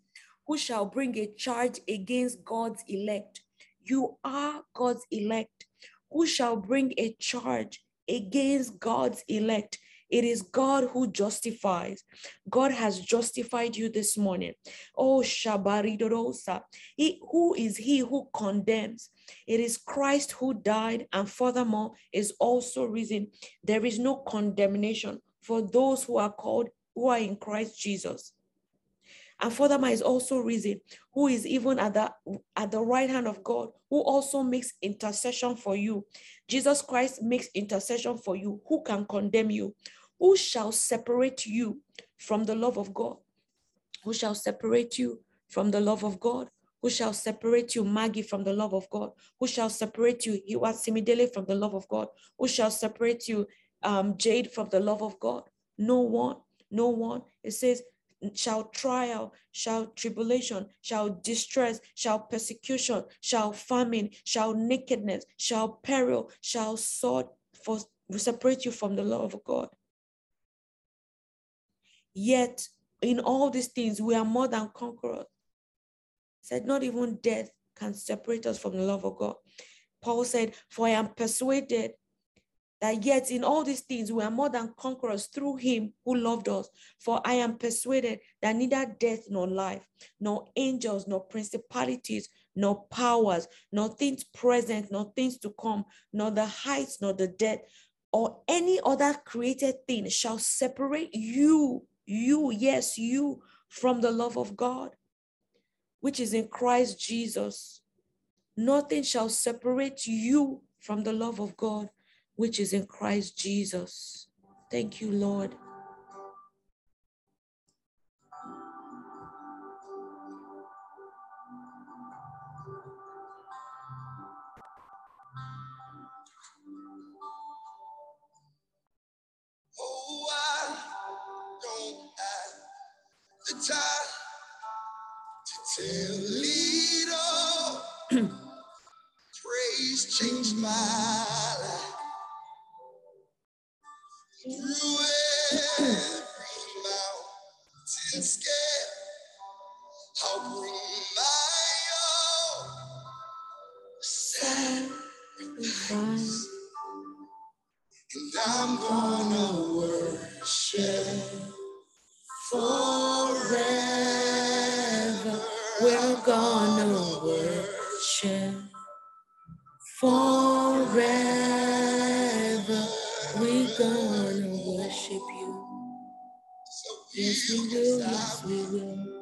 Who shall bring a charge against God's elect? You are God's elect. Who shall bring a charge against God's elect? It is God who justifies. God has justified you this morning. Oh, Shabaridosa. He who is he who condemns? It is Christ who died and furthermore is also risen. There is no condemnation for those who are called, who are in Christ Jesus. And furthermore is also risen, who is even at the at the right hand of God, who also makes intercession for you. Jesus Christ makes intercession for you. Who can condemn you? Who shall separate you from the love of God? Who shall separate you from the love of God? Who shall separate you, Maggie, from the love of God? Who shall separate you, Iwasimidele, from the love of God? Who shall separate you, um, Jade, from the love of God? No one, no one. It says, shall trial, shall tribulation, shall distress, shall persecution, shall famine, shall nakedness, shall peril, shall sword for separate you from the love of God. Yet in all these things, we are more than conquerors. Said, not even death can separate us from the love of God. Paul said, For I am persuaded that yet in all these things we are more than conquerors through him who loved us. For I am persuaded that neither death nor life, nor angels, nor principalities, nor powers, nor things present, nor things to come, nor the heights, nor the depth, or any other created thing shall separate you, you, yes, you, from the love of God, which is in Christ Jesus. Nothing shall separate you from the love of God, which is in Christ Jesus. Thank you, Lord. The time to tell it all. Praise changed my life. Through every mountain scale, I'll bring my all. Sacrifice. And I'm gonna worship Gonna worship forever. We're gonna worship you. Yes, we will. Yes, we will.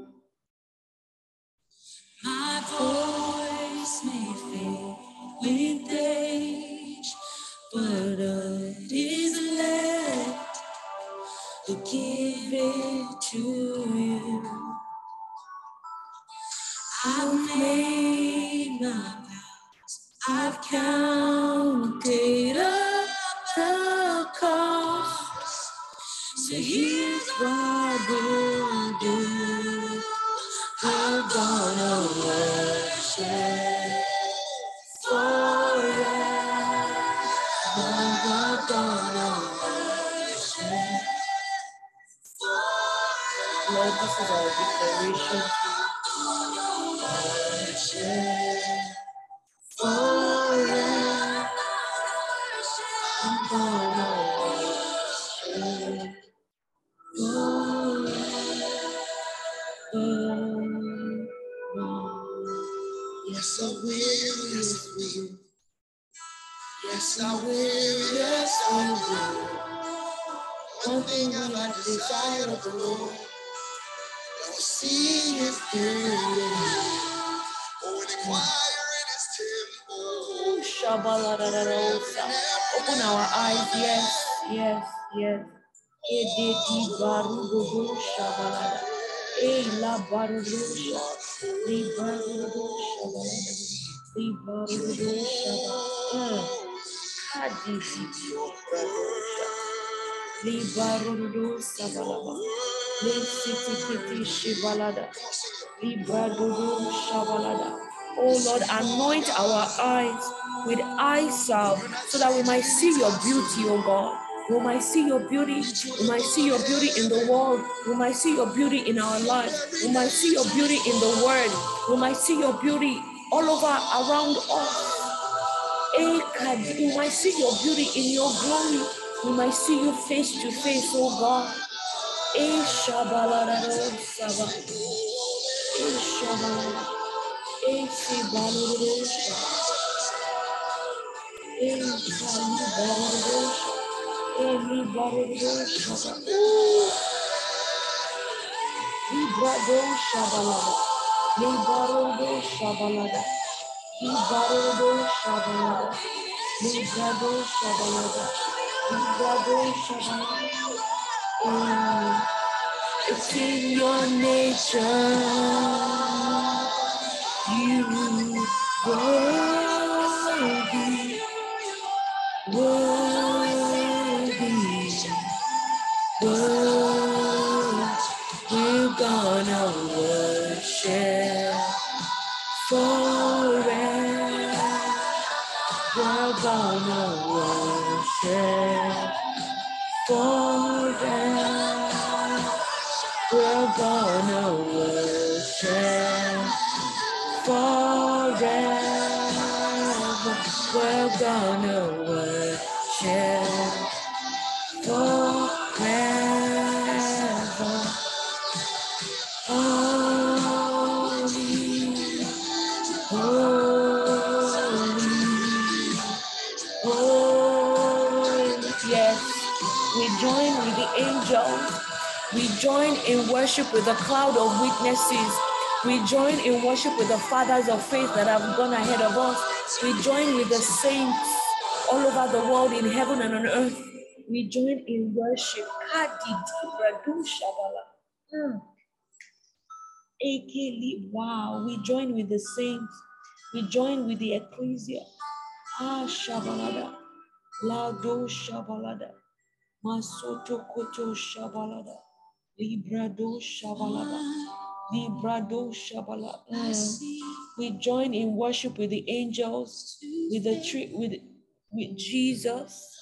Oh Lord, anoint our eyes with eye salve so that we might see your beauty, oh God. We might see your beauty. We might see your beauty in the world. We might see your beauty in our lives. We might see your beauty in the word. We might see your beauty all over around us. Eh, We might see your beauty in your glory. We might see you face to face, oh God. Eh, shabalararo saba. Eh, shabalararo. Eh, sibalararo saba. Eh, kalibararo saba. Eh, libararo saba. Ooh. Librado shabalada. Libarado shabalada. Libarado shabalada. Librado shabalada. Librado shabalada. It's in your nature. You worthy. Worship with a cloud of witnesses. We join in worship with the fathers of faith that have gone ahead of us. We join with the saints all over the world in heaven and on earth. We join in worship. Mm. Ekeli, wow, we join with the saints. We join with the ecclesia. Ah, shabalada. Lado shabalada. Masoto koto shabalada. Librado shabalada. Librado shabala. Mm. We join in worship with the angels, with the tree, with with Jesus,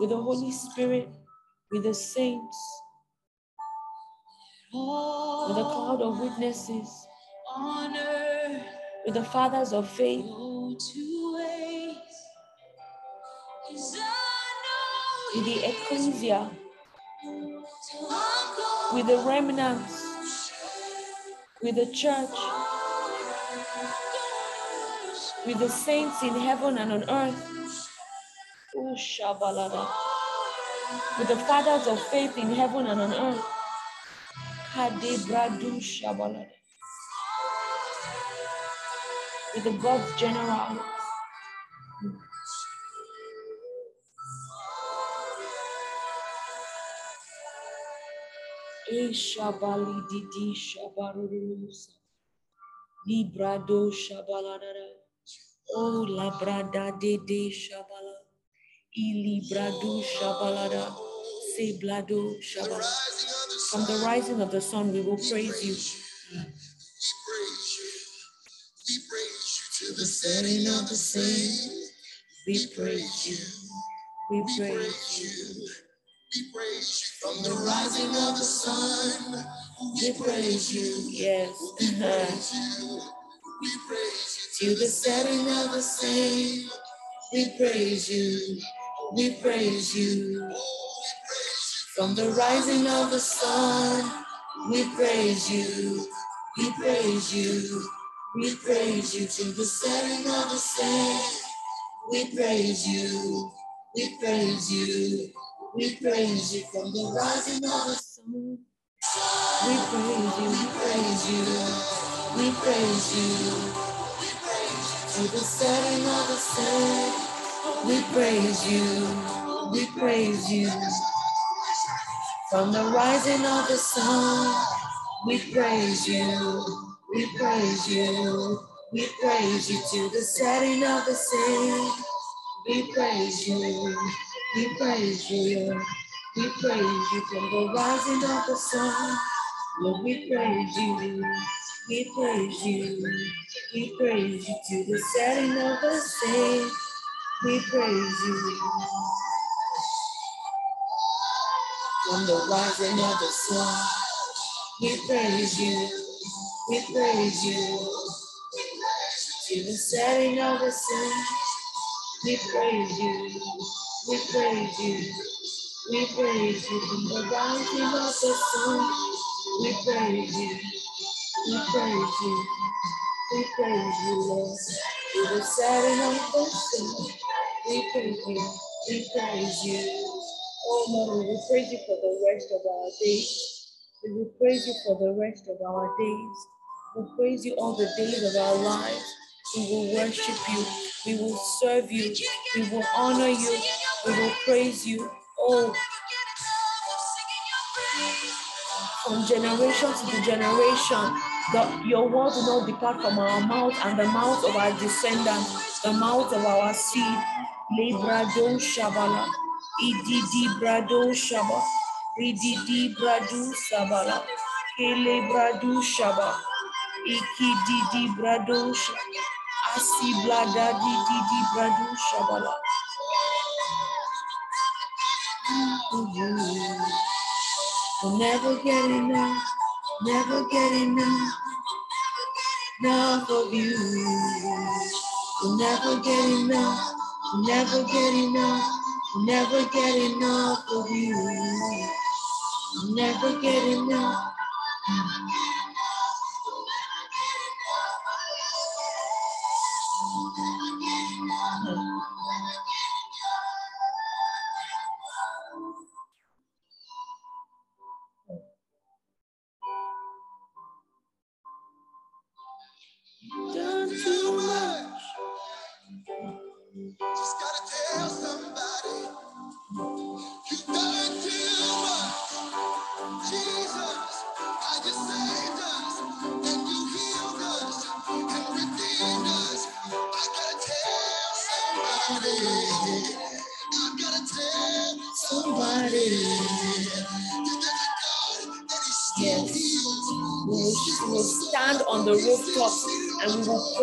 with the Holy Spirit, with the saints, with the cloud of witnesses, Honor with the fathers of faith, go to waste. 'Cause I know with the ecclesia, till I'm gone. With the remnants, with the church, with the saints in heaven and on earth. With the fathers of faith in heaven and on earth. With the God's general. E Shabali Didi Shabarusa. Librado Shabaladara. Oh, Labrada de de Shabala. Ilibrado Shabalada. Seblado Shabala. From the rising of the sun, we will praise you. We praise you to the setting of the same. We praise you. We praise you. We praise you from the rising of the sun. We praise you. Yes. We praise you. We praise you to the setting of the same. We praise you. We praise you. From the rising of the sun, we praise you. We praise you. We praise you to the setting of the same. We praise you. We praise you. We praise you from the rising of the sun. We praise you. We praise you. We praise you. To the setting of the sun, we praise you. We praise you. From the rising of the sun, we praise you. We praise you. We praise you to the setting of the sun. We praise you. We praise you. We praise you from the rising of the sun. Lord, we praise you. We praise you. We praise you to the setting of the same. We praise you. From the rising of the sun, we praise you. We praise you. To the setting of the sun, we praise you. We praise you. We praise you from the rising of the sun. We praise you. We praise you. We praise you, Lord. To the setting of the sun. We praise you. We praise you. Oh Lord, we praise you for the rest of our days. We praise you for the rest of our days. We praise you all the days of our lives. We will worship you. We will serve you. We will honor you. We will praise you. Oh, from generation to generation. The, your word will not depart from our mouth and the mouth of our descendants, the mouth of our seed. Lebrado Shabala, Ididi Brado Shaba, Rididi Bradu Kele Bradu Shaba, Ikididi Brado Shaba, Asi Blada Didi Bradu Shabala. We'll never get enough, never get enough, enough of you. We'll never get enough, never get enough, never get enough of you. We'll never get enough.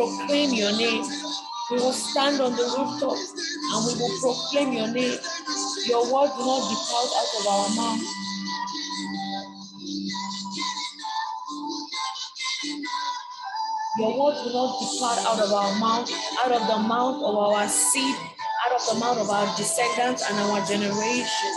Proclaim your name. We will stand on the rooftop and we will proclaim your name. Your word will not depart out of our mouth. Your word will not depart out of our mouth, out of the mouth of our seed, out of the mouth of our descendants and our generation.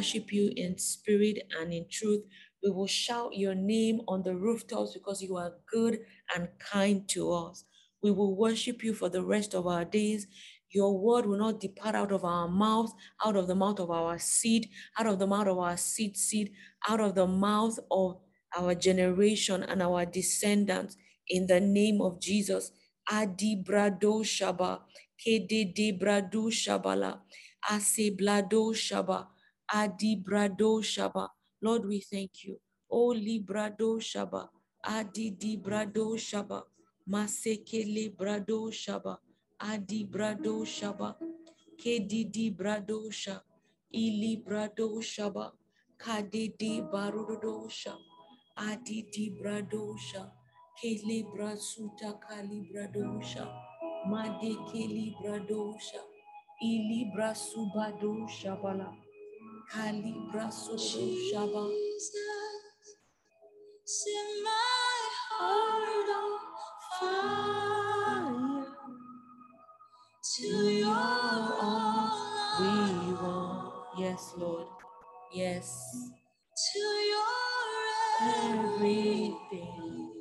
Worship you in spirit and in truth. We will shout your name on the rooftops because you are good and kind to us. We will worship you for the rest of our days. Your word will not depart out of our mouth, out of the mouth of our seed, out of the mouth of our seed seed, out of the mouth of our generation and our descendants in the name of Jesus. Adi brado shaba, kede de brado shabala, ase blado shaba, adi brado shaba. Lord, we thank you. Oh, o librado shaba, adi di brado shaba, masekele brado shaba, adi brado shaba, kedi di brado Shaba. ili brado shaba, kade di barudo sha, adi di brado sha, kele brasuta kali brado sha, made keli brado sha, ili brasubado shabala, kali brasudo shaba. Set my heart on fire to your all We want, yes, Lord, yes, to your everything. everything.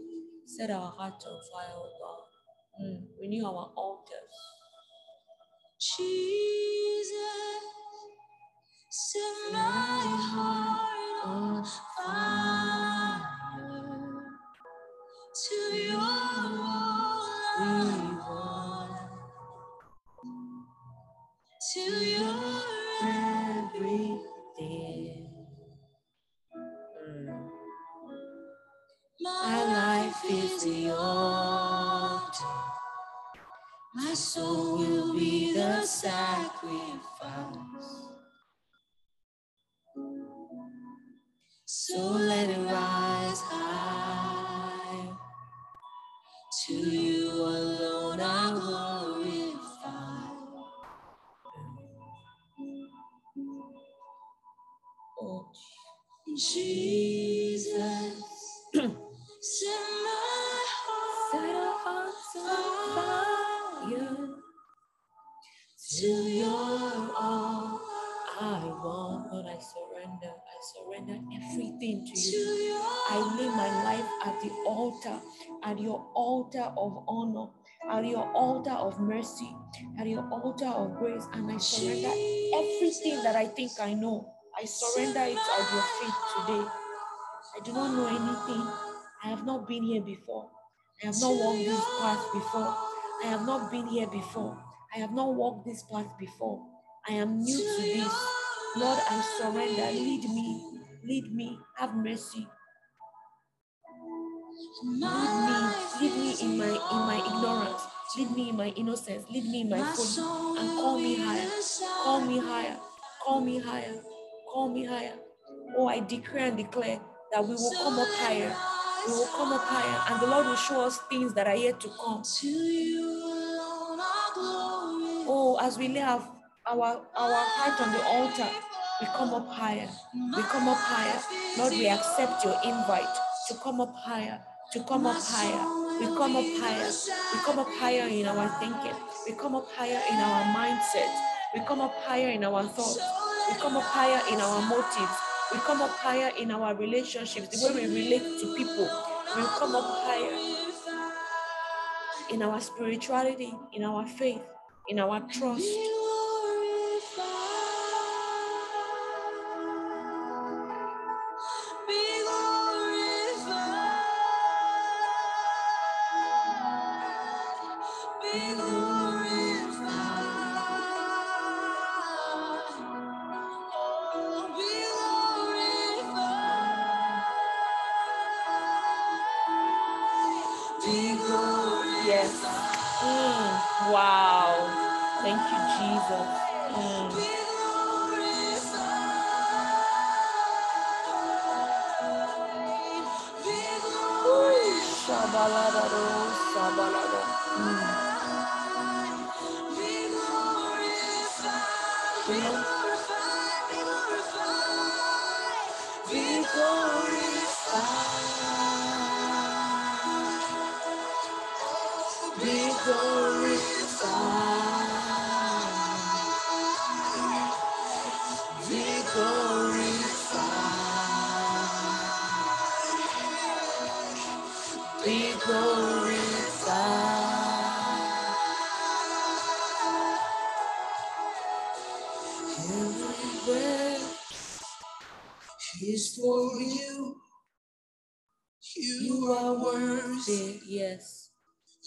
Set our hearts on fire, oh God. Mm, Renew our altars. Jesus, set my heart on fire to your to your everything. My life is the altar. My soul will be the sacrifice. So let it rise high. To you alone I glorify. Oh, Jesus, at your altar of honor, at your altar of mercy, at your altar of grace, and I surrender everything that I think I know. I surrender it at your feet today. I do not know anything. I have not been here before. I have not walked this path before. I have not been here before. I have not walked this path before. I am new to this. Lord, I surrender. Lead me. Lead me. Have mercy. Lead me. Lead me in my in my ignorance. Lead me in my innocence. Lead me in my folly. And call me higher. Call me higher. Call me higher. Call me higher. Oh, I declare and declare that we will come up higher. We will come up higher. And the Lord will show us things that are yet to come. To you alone I glorify. Oh, as we lay our, our, our heart on the altar, we come up higher. We come up higher. Lord, we accept your invite to come up higher, to come up higher. We come up higher. We come up higher in our thinking. We come up higher in our mindset. We come up higher in our thoughts. We come up higher in our motives. We come up higher in our relationships, the way we relate to people. We come up higher in our spirituality, in our faith, in our trust.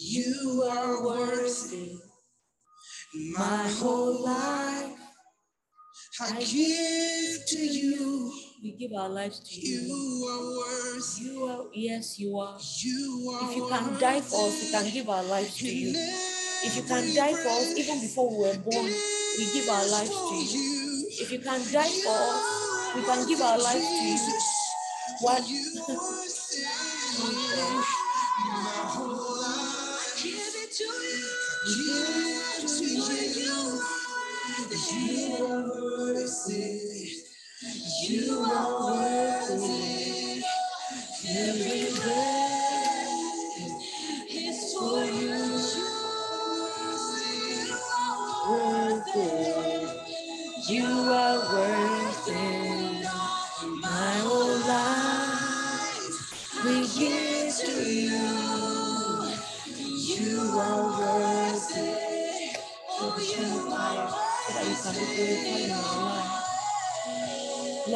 You are worthy. My whole life I give to you. We give our lives to you. You are worthy. You are, yes, you are. You are If you can die for us, we can give our lives to you. If you can die for us, even before we were born, we give our lives to you. If you can die for us, we can give our lives to you. What? You are worthy. Every breath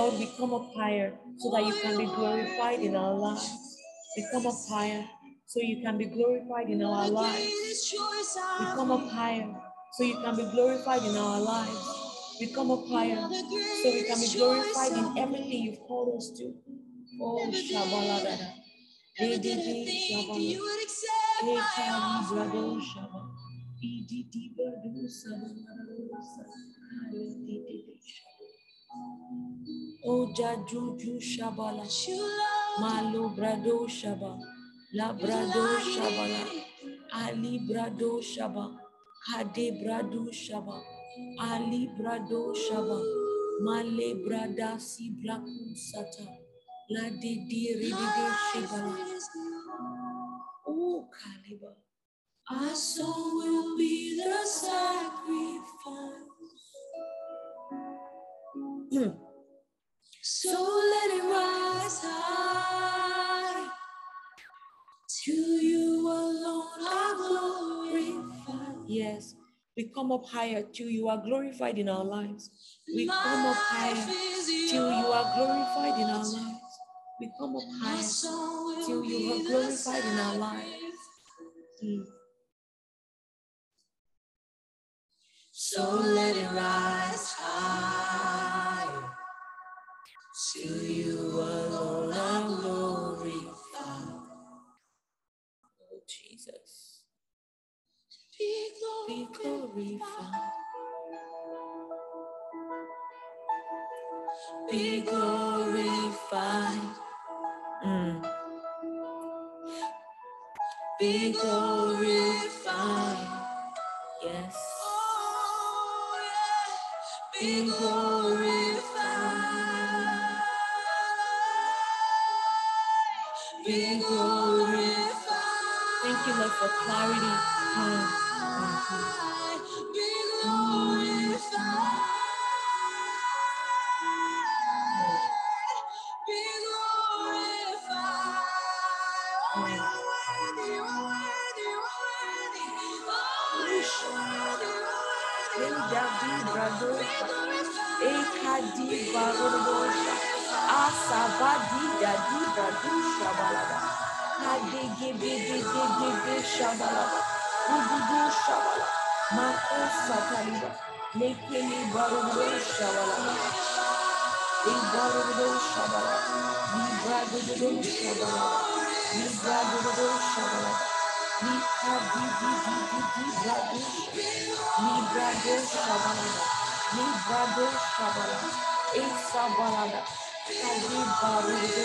Lord, we come up higher so that you can be glorified in our lives. We come up higher so you can be glorified in our lives. We come up higher so you can be glorified in our lives. We come up higher so we can be glorified in everything you've called us to. Oh, Shabaladada. Edidi Shabala. Ekali Brado Oh, Jajuju Shabala. Malo Brado Shaba. La Brado Shabala. Ali Brado Shaba. Hade Brado Shaba. Ali Brado Shaba. Male Brada Si Blaku Sata. La de di ridide Shabala. Oh, Kaliba. Our soul will be the sacrifice. So let it rise high. To you alone I glorify. Yes, we come up higher till you are glorified in our lives. We come up higher till you are glorified in our lives. We come up higher till you are glorified in our lives. Mm. So let it rise high. To you alone I glorify. Oh, Jesus. Be Be glorified. Be glorified. Mm. Be glorified. Worthy. bradosha. Be glorified. Ekadi barodosha. Asabadi dadi bradosha balada. Kadege bege gege ge shabalada. Ududu shabala. Mako sataliba. Lekeli barodosha balada. Ibarodosha balada. Libradosha balada. Libradosha balada. Likadi di di di di bradosha. Librado Shabalada, Librado Shabalada, Esa Balada, Kadi Barudo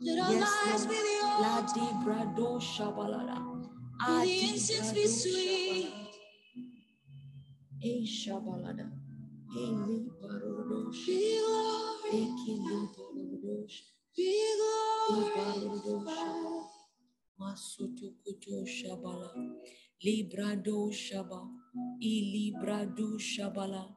Let our Yes, lives Lord. be the La altar. di brado shabalada. May the Adi incense be sweet. shabalada. E shabalada. Eli barado shaba. Be glory, Eki li barado shaba. be barado. Masutu kutu shabala. Librado shaba. E librado shabala.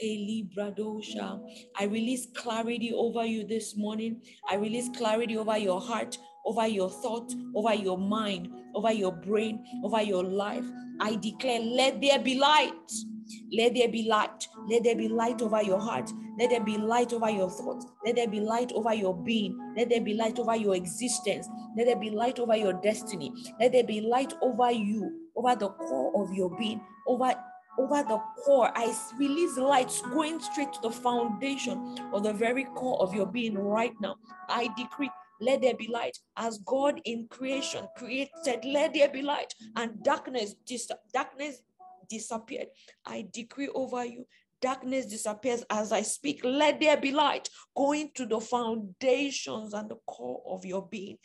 I release clarity over you this morning. I release clarity over your heart, over your thought, over your mind, over your brain, over your life. I declare, let there be light. Let there be light. Let there be light over your heart. Let there be light over your thoughts. Let there be light over your being. Let there be light over your existence. Let there be light over your destiny. Let there be light over you, over the core of your being, over over the core. I release lights going straight to the foundation of the very core of your being right now. I decree, let there be light. As God in creation created, let there be light, and darkness dis- darkness disappeared. I decree over you. Darkness disappears as I speak. Let there be light going to the foundations and the core of your being,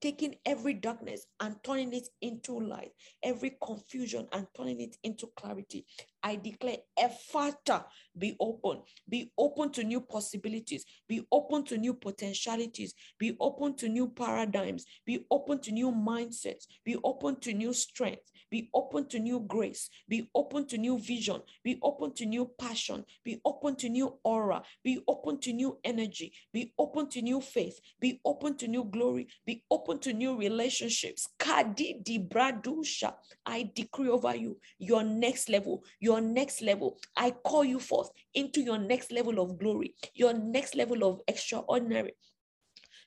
taking every darkness and turning it into light every confusion and turning it into clarity. I declare Ephata be open, be open to new possibilities, be open to new potentialities, be open to new paradigms, be open to new mindsets, be open to new strength, be open to new grace, be open to new vision, be open to new passion, be open to new aura, be open to new energy, be open to new faith, be open to new glory, be open to new relationships. Kadi di bradusha. I decree over you your next level, your next level. I call you forth into your next level of glory, your next level of extraordinary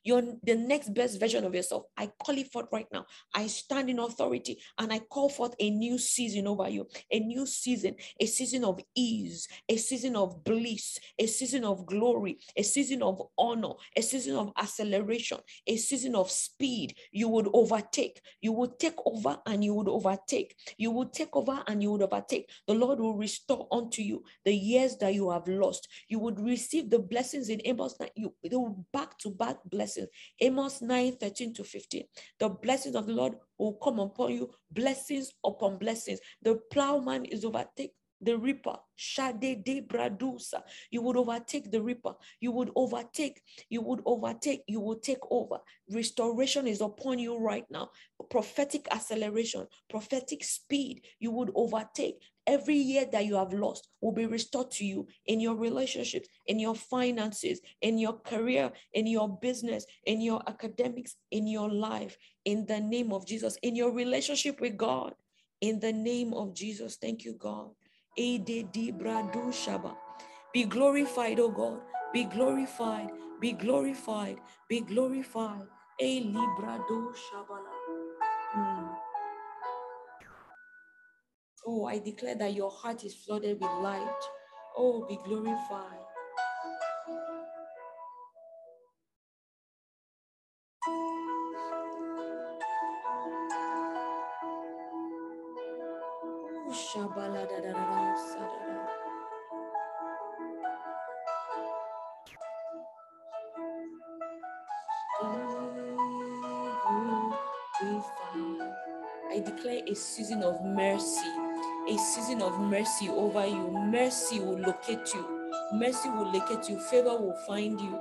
your the next best version of yourself. I call it forth right now. I stand in authority and I call forth a new season over you, a new season, a season of ease, a season of bliss, a season of glory, a season of honor, a season of acceleration, a season of speed. You would overtake, you would take over and you would overtake, you would take over and you would overtake. The Lord will restore unto you the years that you have lost. You would receive the blessings in Amos 9, you back to back blessings. Amos 9 13 to 15. The blessings of the Lord will come upon you, blessings upon blessings. The plowman is overtake the reaper. Shade de bradusa. You would overtake the reaper. You would overtake, you would overtake, you will take over. Restoration is upon you right now. Prophetic acceleration, prophetic speed. You would overtake. Every year that you have lost will be restored to you in your relationships, in your finances, in your career, in your business, in your academics, in your life, in the name of Jesus, in your relationship with God, in the name of Jesus. Thank you, God. Be glorified, O God. Be glorified. Be glorified. Be glorified. E librado shabala. Mm. Oh, I declare that your heart is flooded with light. Oh, be glorified. Of mercy, a season of mercy over you. Mercy will locate you. Mercy will locate you. Favor will find you.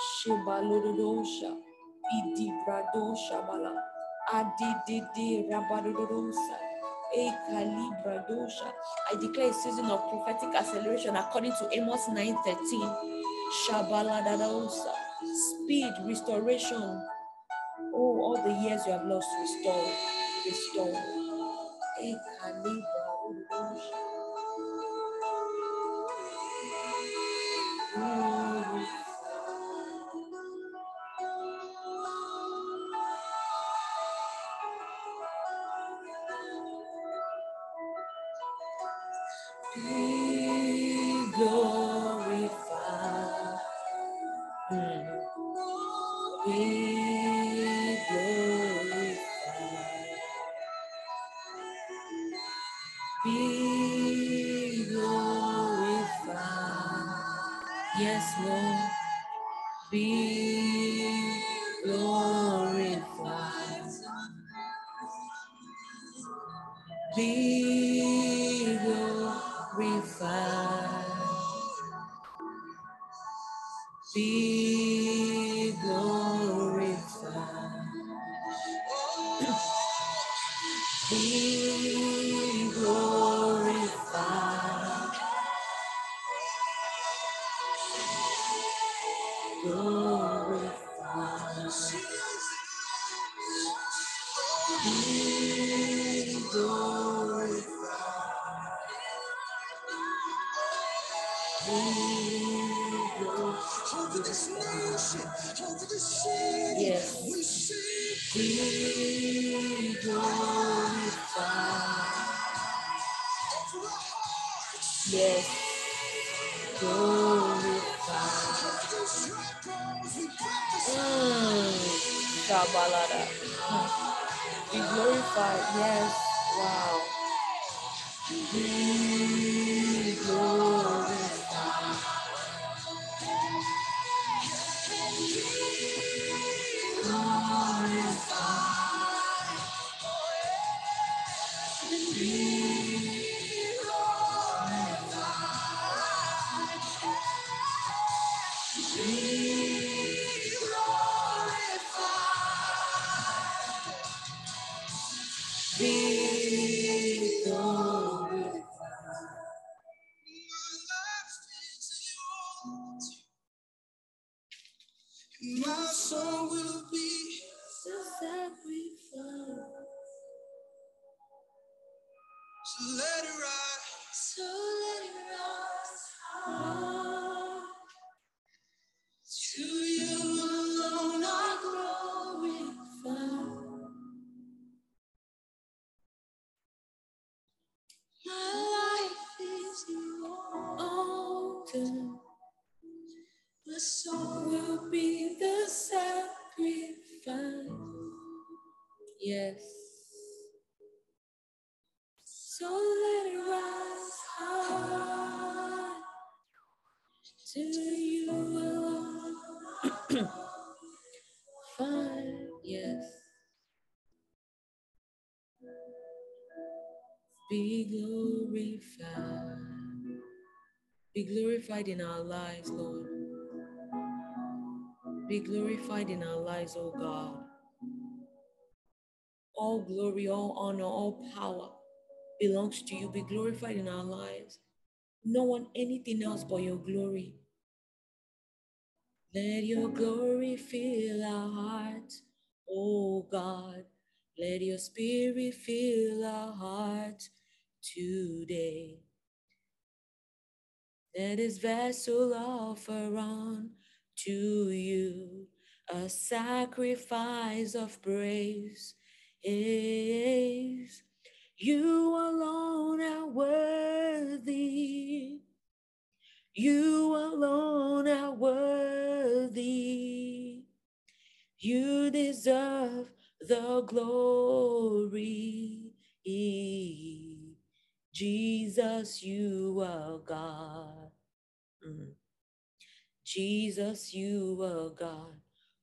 Shebalododosha, idibradosha bala, adididi ekalibradosha. I declare a season of prophetic acceleration according to Amos 9:13. Shabaladadosa, speed, restoration. Oh, all the years you have lost, restore, restore. Be glorified in our lives, Lord. Be glorified in our lives, oh God. All glory, all honor, all power belongs to you. Be glorified in our lives. No one anything else but your glory. Let your glory fill our hearts, oh God. Let your spirit fill our hearts today. Let this vessel offer on to you a sacrifice of praise. Is you alone are worthy. You alone are worthy. You deserve the glory. Jesus, you are God. Jesus, you are God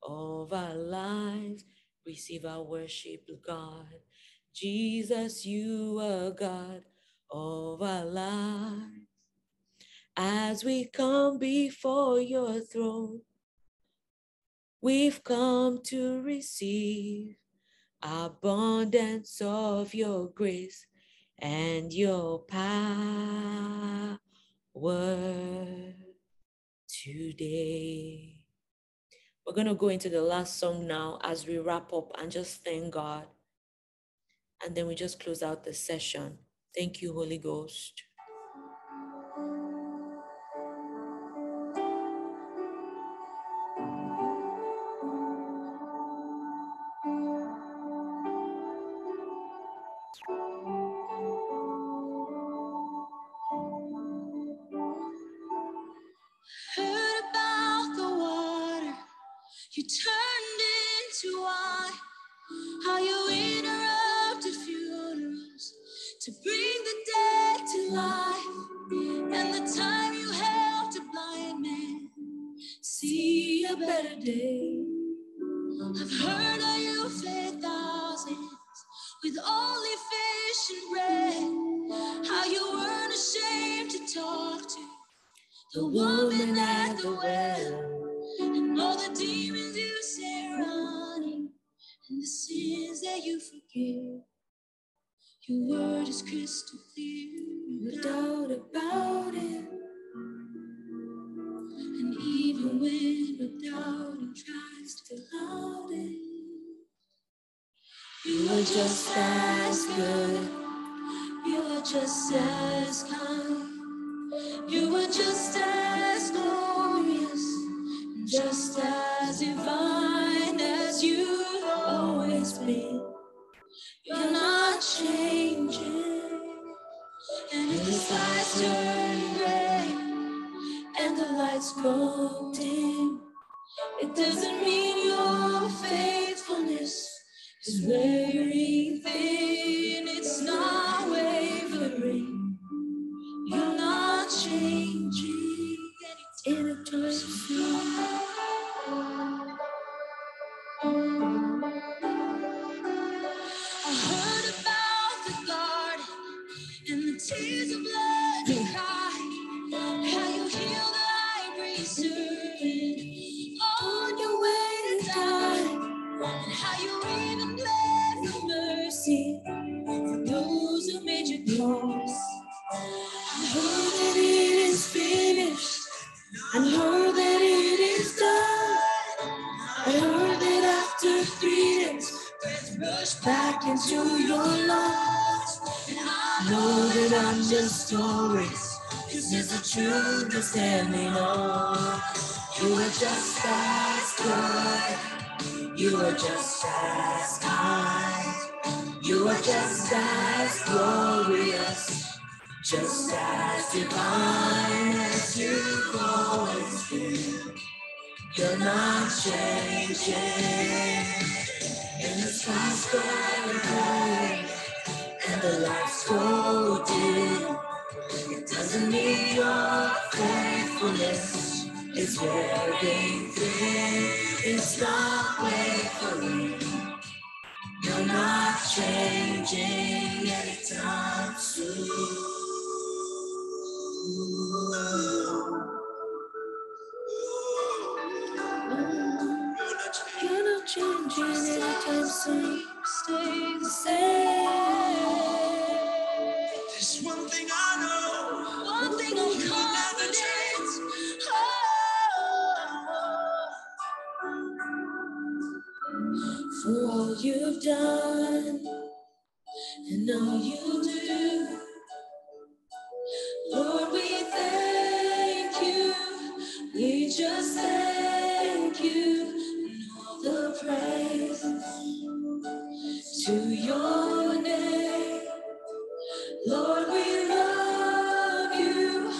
of our lives. Receive our worship, God. Jesus, you are God of our lives. As we come before your throne, we've come to receive abundance of your grace and your power today. We're going to go into the last song now as we wrap up and just thank God. And then we just close out the session. Thank you, Holy Ghost. Back into your I know that I'm just stories. This is the that's standing on. You are just as good. You are just as kind. You are just as glorious. Just as divine as you've always been. You're not changing. And the skies go gray and the lights go dim. It doesn't mean your faithfulness is wearing thin. It's not wavering. You're not changing anytime soon. Changing anytime soon. Stay the same. There's one thing I know. One thing I'm You never confident. Oh. For all you've done and all you do. Lord, we praise to your name. Lord, we love you.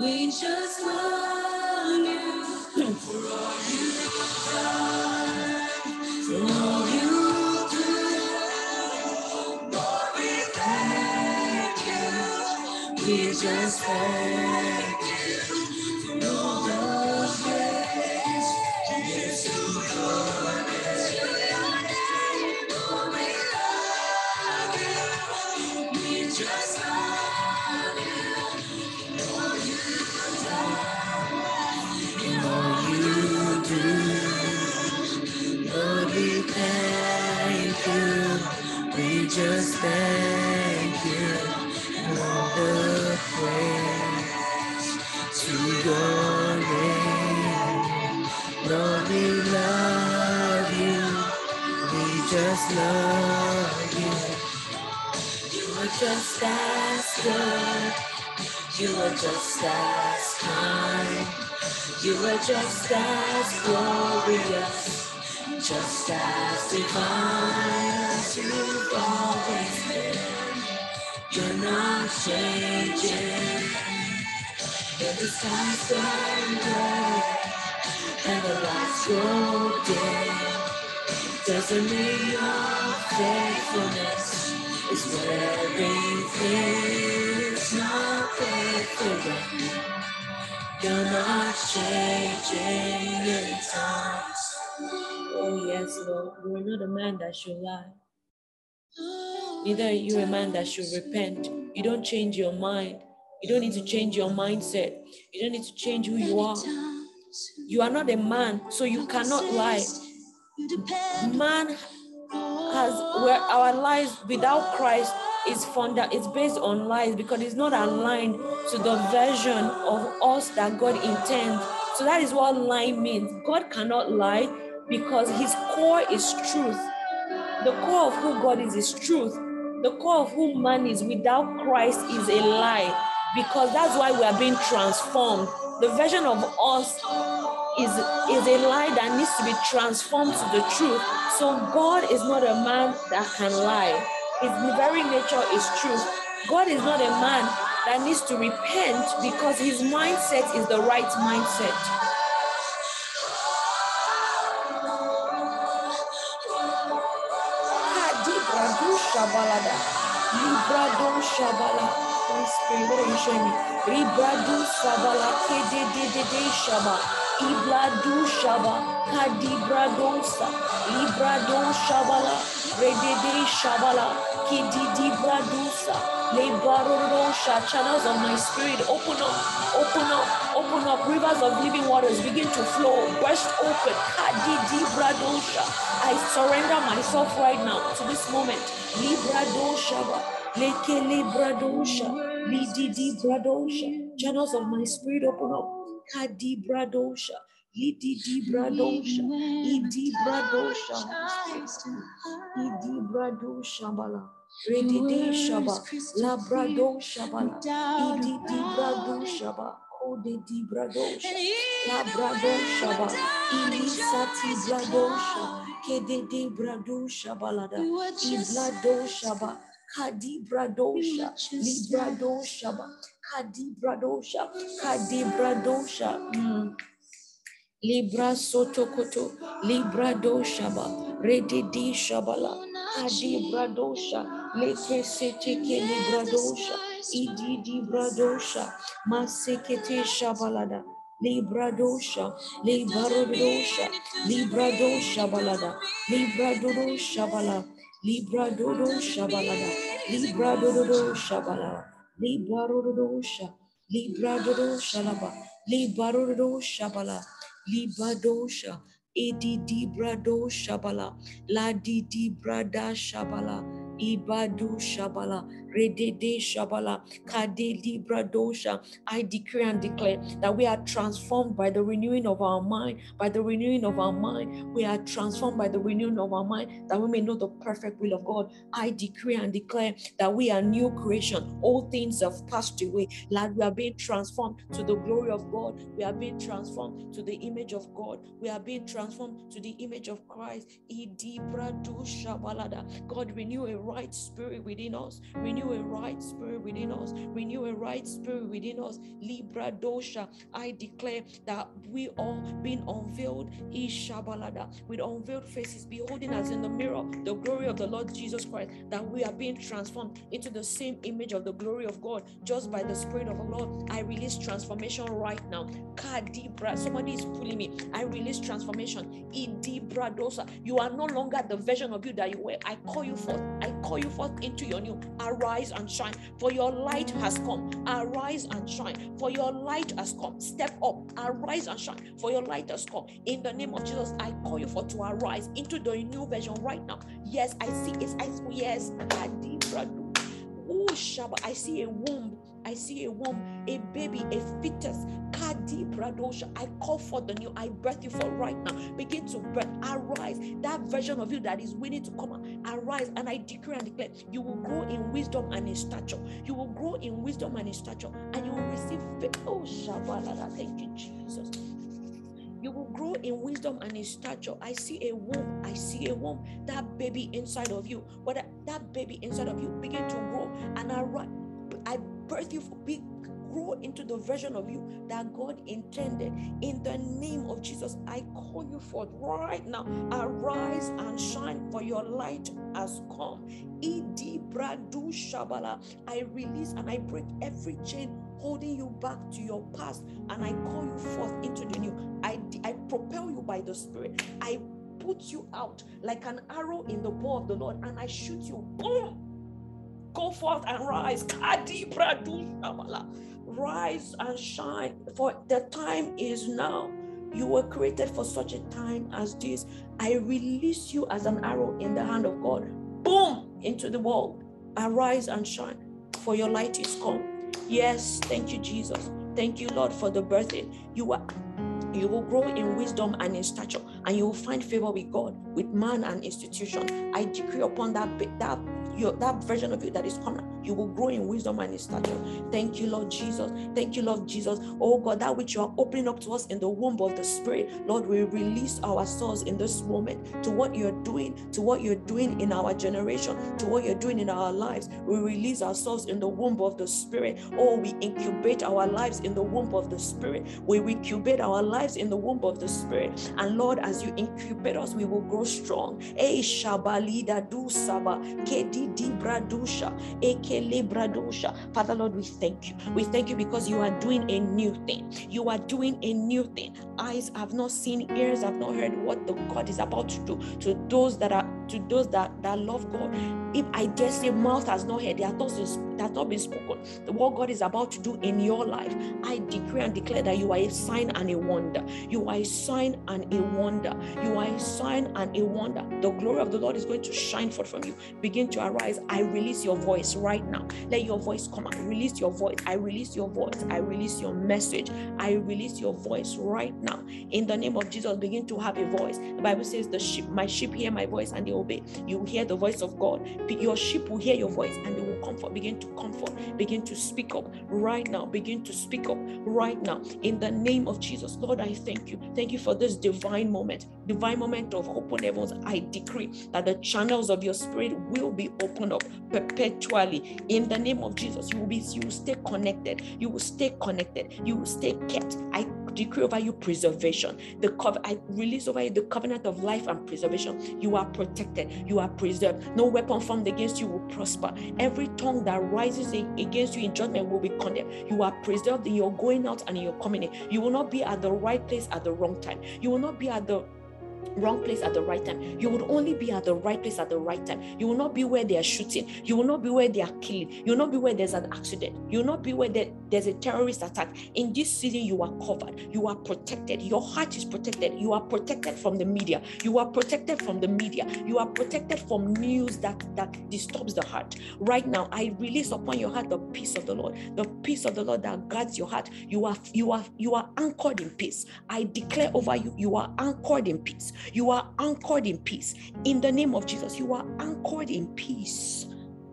We just love you for all you've done, for all you do. Lord, we thank you. We just thank you just thank you. And all the praise to your name. Lord, we love you. We just love you. You are just as good. You are just as kind. You are just as glorious. Just as divine as you've always been. You're not changing. Every skies turn gray and the lights go day. Doesn't mean your faithfulness is wearing thin. It's not perfect. You're not changing in times. Yes, Lord. You are not a man that should lie. Neither are you a man that should repent. You don't change your mind. You don't need to change your mindset. You don't need to change who you are. You are not a man, so you cannot lie. Man has where our lives without Christ is funda it's based on lies because it's not aligned to the version of us that God intends. So that is what lying means. God cannot lie because his core is truth. The core of who God is is truth. The core of who man is without Christ is a lie because that's why we are being transformed. The version of us is, is a lie that needs to be transformed to the truth. So God is not a man that can lie. His very nature is truth. God is not a man that needs to repent because his mindset is the right mindset. Shabala. Holy Spirit, what are you showing me? Librado Shabala. Kede de de de Shaba. Ibladu Shaba. Kadibradosa. Librado Shabala. Redede Shabala. Kididi Bradusa. Lebarosha. Channels of my spirit. Open up. Open up. Open up. Rivers of living waters begin to flow. Burst open. Kadidi Bradosha. I surrender myself right now to this moment. Libra Libradosha. Leke Libradosha. Lididi Bradosha. Channels of my spirit open up. Kadi Bradosha. Lididi Bradosha. Idi Bradosha. Idi Bradosha. Bala. Redide Shaba. Labrado Shabala. Idi Brado Shaba. Ode di Bradosha. Labrado Shaba. Ilisati Bradosha. Kede de Bradosha Balada. Iblado Shaba. Kadi Bradosha. Librado Shaba. Kadi Bradosha. Kadi Bradosha. Mm. Libra Sotokoto, Libra Doshaba, Redidi Shabala, Adi Bradosha, Leke Seteke Libradosha, Ididi Bradosha, Masekete Shabalada, Libradosha, Libradosha, Libradosha Balada, Libradodo Shabala, Libradodo Shabalada, Libradodo Shabala, Libradosha, Libradodo Shalaba, Libradodo Shabala. Libadosha, Edi di brado shabala, La di di brada shabala, Ibadu shabala, I decree and declare that we are transformed by the renewing of our mind, by the renewing of our mind. We are transformed by the renewing of our mind that we may know the perfect will of God. I decree and declare that we are new creation. All things have passed away. Lord, we are being transformed to the glory of God. We are being transformed to the image of God. We are being transformed to the image of Christ. God, renew a right spirit within us. Renew a right spirit within us. Renew a right spirit within us. Libra dosha. I declare that we all being unveiled. is Shabalada With unveiled faces, beholding as in the mirror the glory of the Lord Jesus Christ. That we are being transformed into the same image of the glory of God just by the Spirit of the Lord. I release transformation right now. Kadibra. Somebody is pulling me. I release transformation. Idibra dosa. You are no longer the version of you that you were. I call you forth. I call you forth into your new. Arise and shine, for your light has come. Arise and shine, for your light has come. Step up. Arise and shine, for your light has come. In the name of Jesus, I call you for to arise into the new version right now. Yes, I see it. I yes. I see a womb. I see a womb, a baby, a fetus. Kadi Bradosha. I call for the new. I birth you for right now. Begin to birth. Arise. That version of you that is willing to come out. Arise. And I decree and declare you will grow in wisdom and in stature. You will grow in wisdom and in stature. And you will receive faith. Oh, Shabbalada. Thank you, Jesus you will grow in wisdom and in stature. I see a womb. I see a womb. That baby inside of you, but that baby inside of you begin to grow and I, I birth you big grow into the version of you that God intended. In the name of Jesus, I call you forth right now. Arise and shine, for your light has come. I release and I break every chain holding you back to your past and I call you forth into the new. I, I propel you by the Spirit. I put you out like an arrow in the bow of the Lord and I shoot you. Boom! Go forth and rise. Rise and shine, for the time is now. You were created for such a time as this. I release you as an arrow in the hand of God. Boom! Into the world. Arise and shine, for your light is come. Yes, thank you, Jesus. Thank you, Lord, for the birthing. You are you will grow in wisdom and in stature, and you will find favor with God, with man and institution. I decree upon that that your that version of you that is coming you will grow in wisdom and in stature. Thank you, Lord Jesus. Thank you, Lord Jesus. Oh God, that which you are opening up to us in the womb of the Spirit, Lord, we release ourselves in this moment to what you're doing, to what you're doing in our generation, to what you're doing in our lives. We release ourselves in the womb of the Spirit. Oh, we incubate our lives in the womb of the Spirit. We incubate our lives in the womb of the Spirit. And Lord, as you incubate us, we will grow strong. Eh, shabalida du saba, kedi di bradusha, eke Father Lord, we thank you. We thank you because you are doing a new thing. You are doing a new thing. Eyes have not seen, ears have not heard what the God is about to do to those that are to those that, that love God. If I dare say mouth has not heard, their thoughts that not been spoken. The what God is about to do in your life, I decree and declare that you are a sign and a wonder. You are a sign and a wonder. You are a sign and a wonder. The glory of the Lord is going to shine forth from you. Begin to arise. I release your voice right now. Let your voice come out. Release your voice. I release your voice. I release your message. I release your voice right now. In the name of Jesus, begin to have a voice. The Bible says, "The sheep, my sheep hear my voice, and they obey." You hear the voice of God. Your sheep will hear your voice, and they will comfort. Begin to comfort. Begin to speak up right now. Begin to speak up right now. In the name of Jesus, Lord, I thank you. Thank you for this divine moment, divine moment of open heavens. I decree that the channels of your spirit will be opened up perpetually in the name of Jesus. You will be you will stay connected. You will stay connected. You will stay kept. I decree over you preservation. The cover I release over you the covenant of life and preservation. You are protected. You are preserved. No weapon formed against you will prosper. Every tongue that rises against you in judgment will be condemned. You are preserved in your going out and in your coming in. You will not be at the right place at the wrong time. You will not be at the wrong place at the right time. You would only be at the right place at the right time. You will not be where they are shooting. You will not be where they are killing. You will not be where there's an accident. You will not be where there's a terrorist attack. In this season, you are covered. You are protected. Your heart is protected. You are protected from the media. You are protected from the media. You are protected from news that, that disturbs the heart. Right now, I release upon your heart the peace of the Lord. The peace of the Lord that guards your heart. You are you are you are anchored in peace. I declare over you, you are anchored in You are anchored in peace. In the name of Jesus, you are anchored in peace.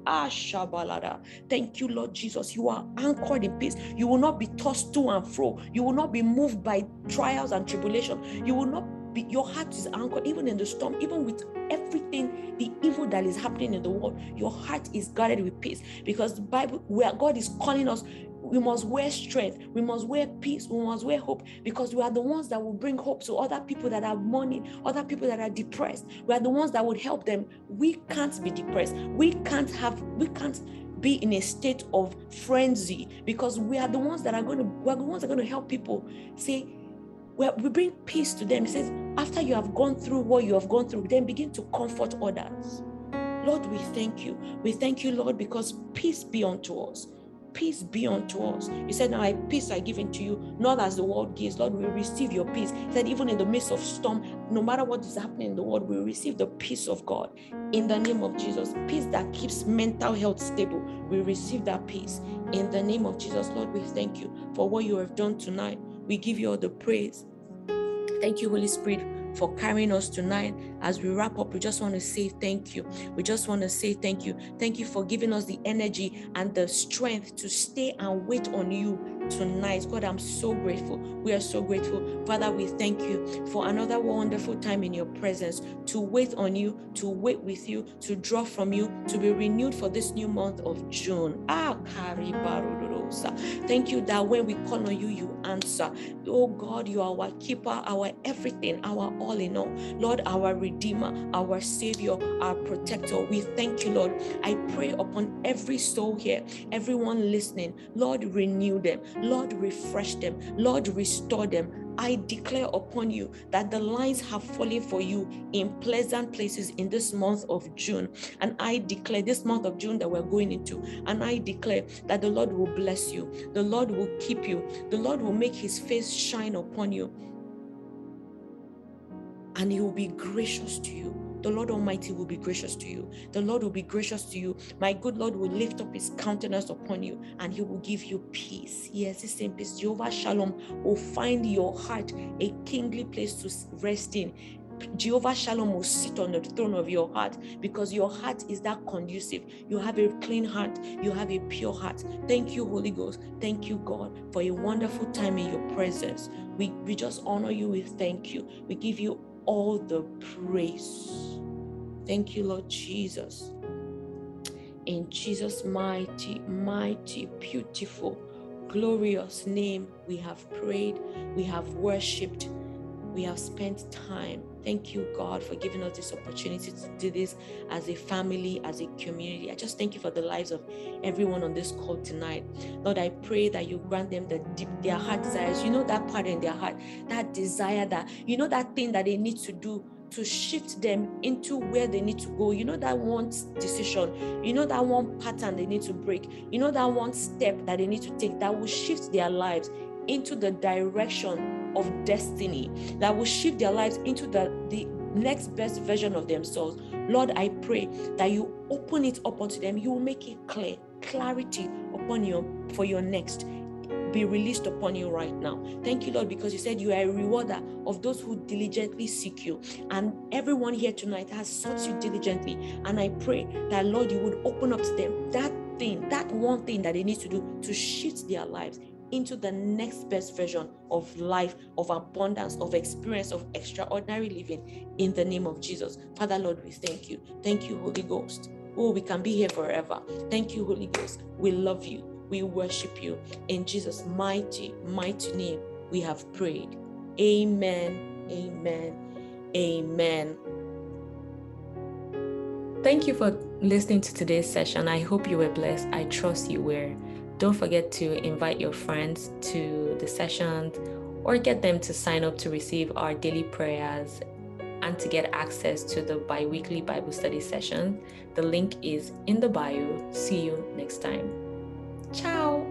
Ah, Ashabalada. Thank you, Lord Jesus. You are anchored in peace. You will not be tossed to and fro. You will not be moved by trials and tribulation. You will not be, your heart is anchored even in the storm, even with everything, the evil that is happening in the world. Your heart is guarded with peace because the Bible, where God is calling us, we must wear strength, we must wear peace, we must wear hope because we are the ones that will bring hope to other people that are mourning, other people that are depressed. We are the ones that would help them. We can't be depressed. We can't have, we can't be in a state of frenzy because we are the ones that are going to, we're the ones that are going to help people say, well, we bring peace to them. He says, after you have gone through what you have gone through, then begin to comfort others. Lord, we thank you. We thank you, Lord, because peace be unto us peace be unto us. He said, Now I peace I give unto you, not as the world gives. Lord, we receive your peace. He said, even in the midst of storm, no matter what is happening in the world, we receive the peace of God in the name of Jesus. Peace that keeps mental health stable. We receive that peace in the name of Jesus. Lord, we thank you for what you have done tonight. We give you all the praise. Thank you, Holy Spirit for carrying us tonight. As we wrap up, we just want to say thank you. We just want to say thank you. Thank you for giving us the energy and the strength to stay and wait on you tonight. God, I'm so grateful. We are so grateful. Father, we thank you for another wonderful time in your presence to wait on you, to wait with you, to draw from you, to be renewed for this new month of June. Ah, Thank you that when we call on you, you answer. Oh God, you are our keeper, our everything, our all in all. Lord, our Redeemer, our Savior, our Protector. We thank you, Lord. I pray upon every soul here, everyone listening. Lord, renew them. Lord, refresh them. Lord, restore them. I declare upon you that the lines have fallen for you in pleasant places in this month of June. And I declare this month of June that we're going into, and I declare that the Lord will bless you, the Lord will keep you, the Lord will make his face shine upon you, and he will be gracious to you the Lord Almighty will be gracious to you. The Lord will be gracious to you. My good Lord will lift up his countenance upon you and he will give you peace. Yes, the same peace. Jehovah Shalom will find your heart a kingly place to rest in. Jehovah Shalom will sit on the throne of your heart because your heart is that conducive. You have a clean heart, you have a pure heart. Thank you, Holy Ghost. Thank you, God, for a wonderful time in your presence. We, we just honor you. We thank you. We give you all the praise. Thank you, Lord Jesus. In Jesus' mighty, mighty, beautiful, glorious name, we have prayed, we have worshiped, we have spent time. Thank you, God, for giving us this opportunity to do this as a family, as a community. I just thank you for the lives of everyone on this call tonight. Lord, I pray that you grant them the deep, their heart desires. You know that part in their heart, that desire that, you know, that thing that they need to do to shift them into where they need to go. You know that one decision, you know that one pattern they need to break, you know that one step that they need to take that will shift their lives into the direction of destiny that will shift their lives into the, the next best version of themselves. Lord, I pray that you open it up unto them. You will make it clear, clarity upon you for your next be released upon you right now. Thank you, Lord, because you said you are a rewarder of those who diligently seek you. And everyone here tonight has sought you diligently. And I pray that, Lord, you would open up to them that thing, that one thing that they need to do to shift their lives into the next best version of life, of abundance, of experience, of extraordinary living in the name of Jesus. Father, Lord, we thank you. Thank you, Holy Ghost. Oh, we can be here forever. Thank you, Holy Ghost. We love you. We worship you. In Jesus' mighty, mighty name, we have prayed. Amen. Amen. Amen. Thank you for listening to today's session. I hope you were blessed. I trust you were. Don't forget to invite your friends to the sessions or get them to sign up to receive our daily prayers and to get access to the bi weekly Bible study session. The link is in the bio. See you next time. Ciao.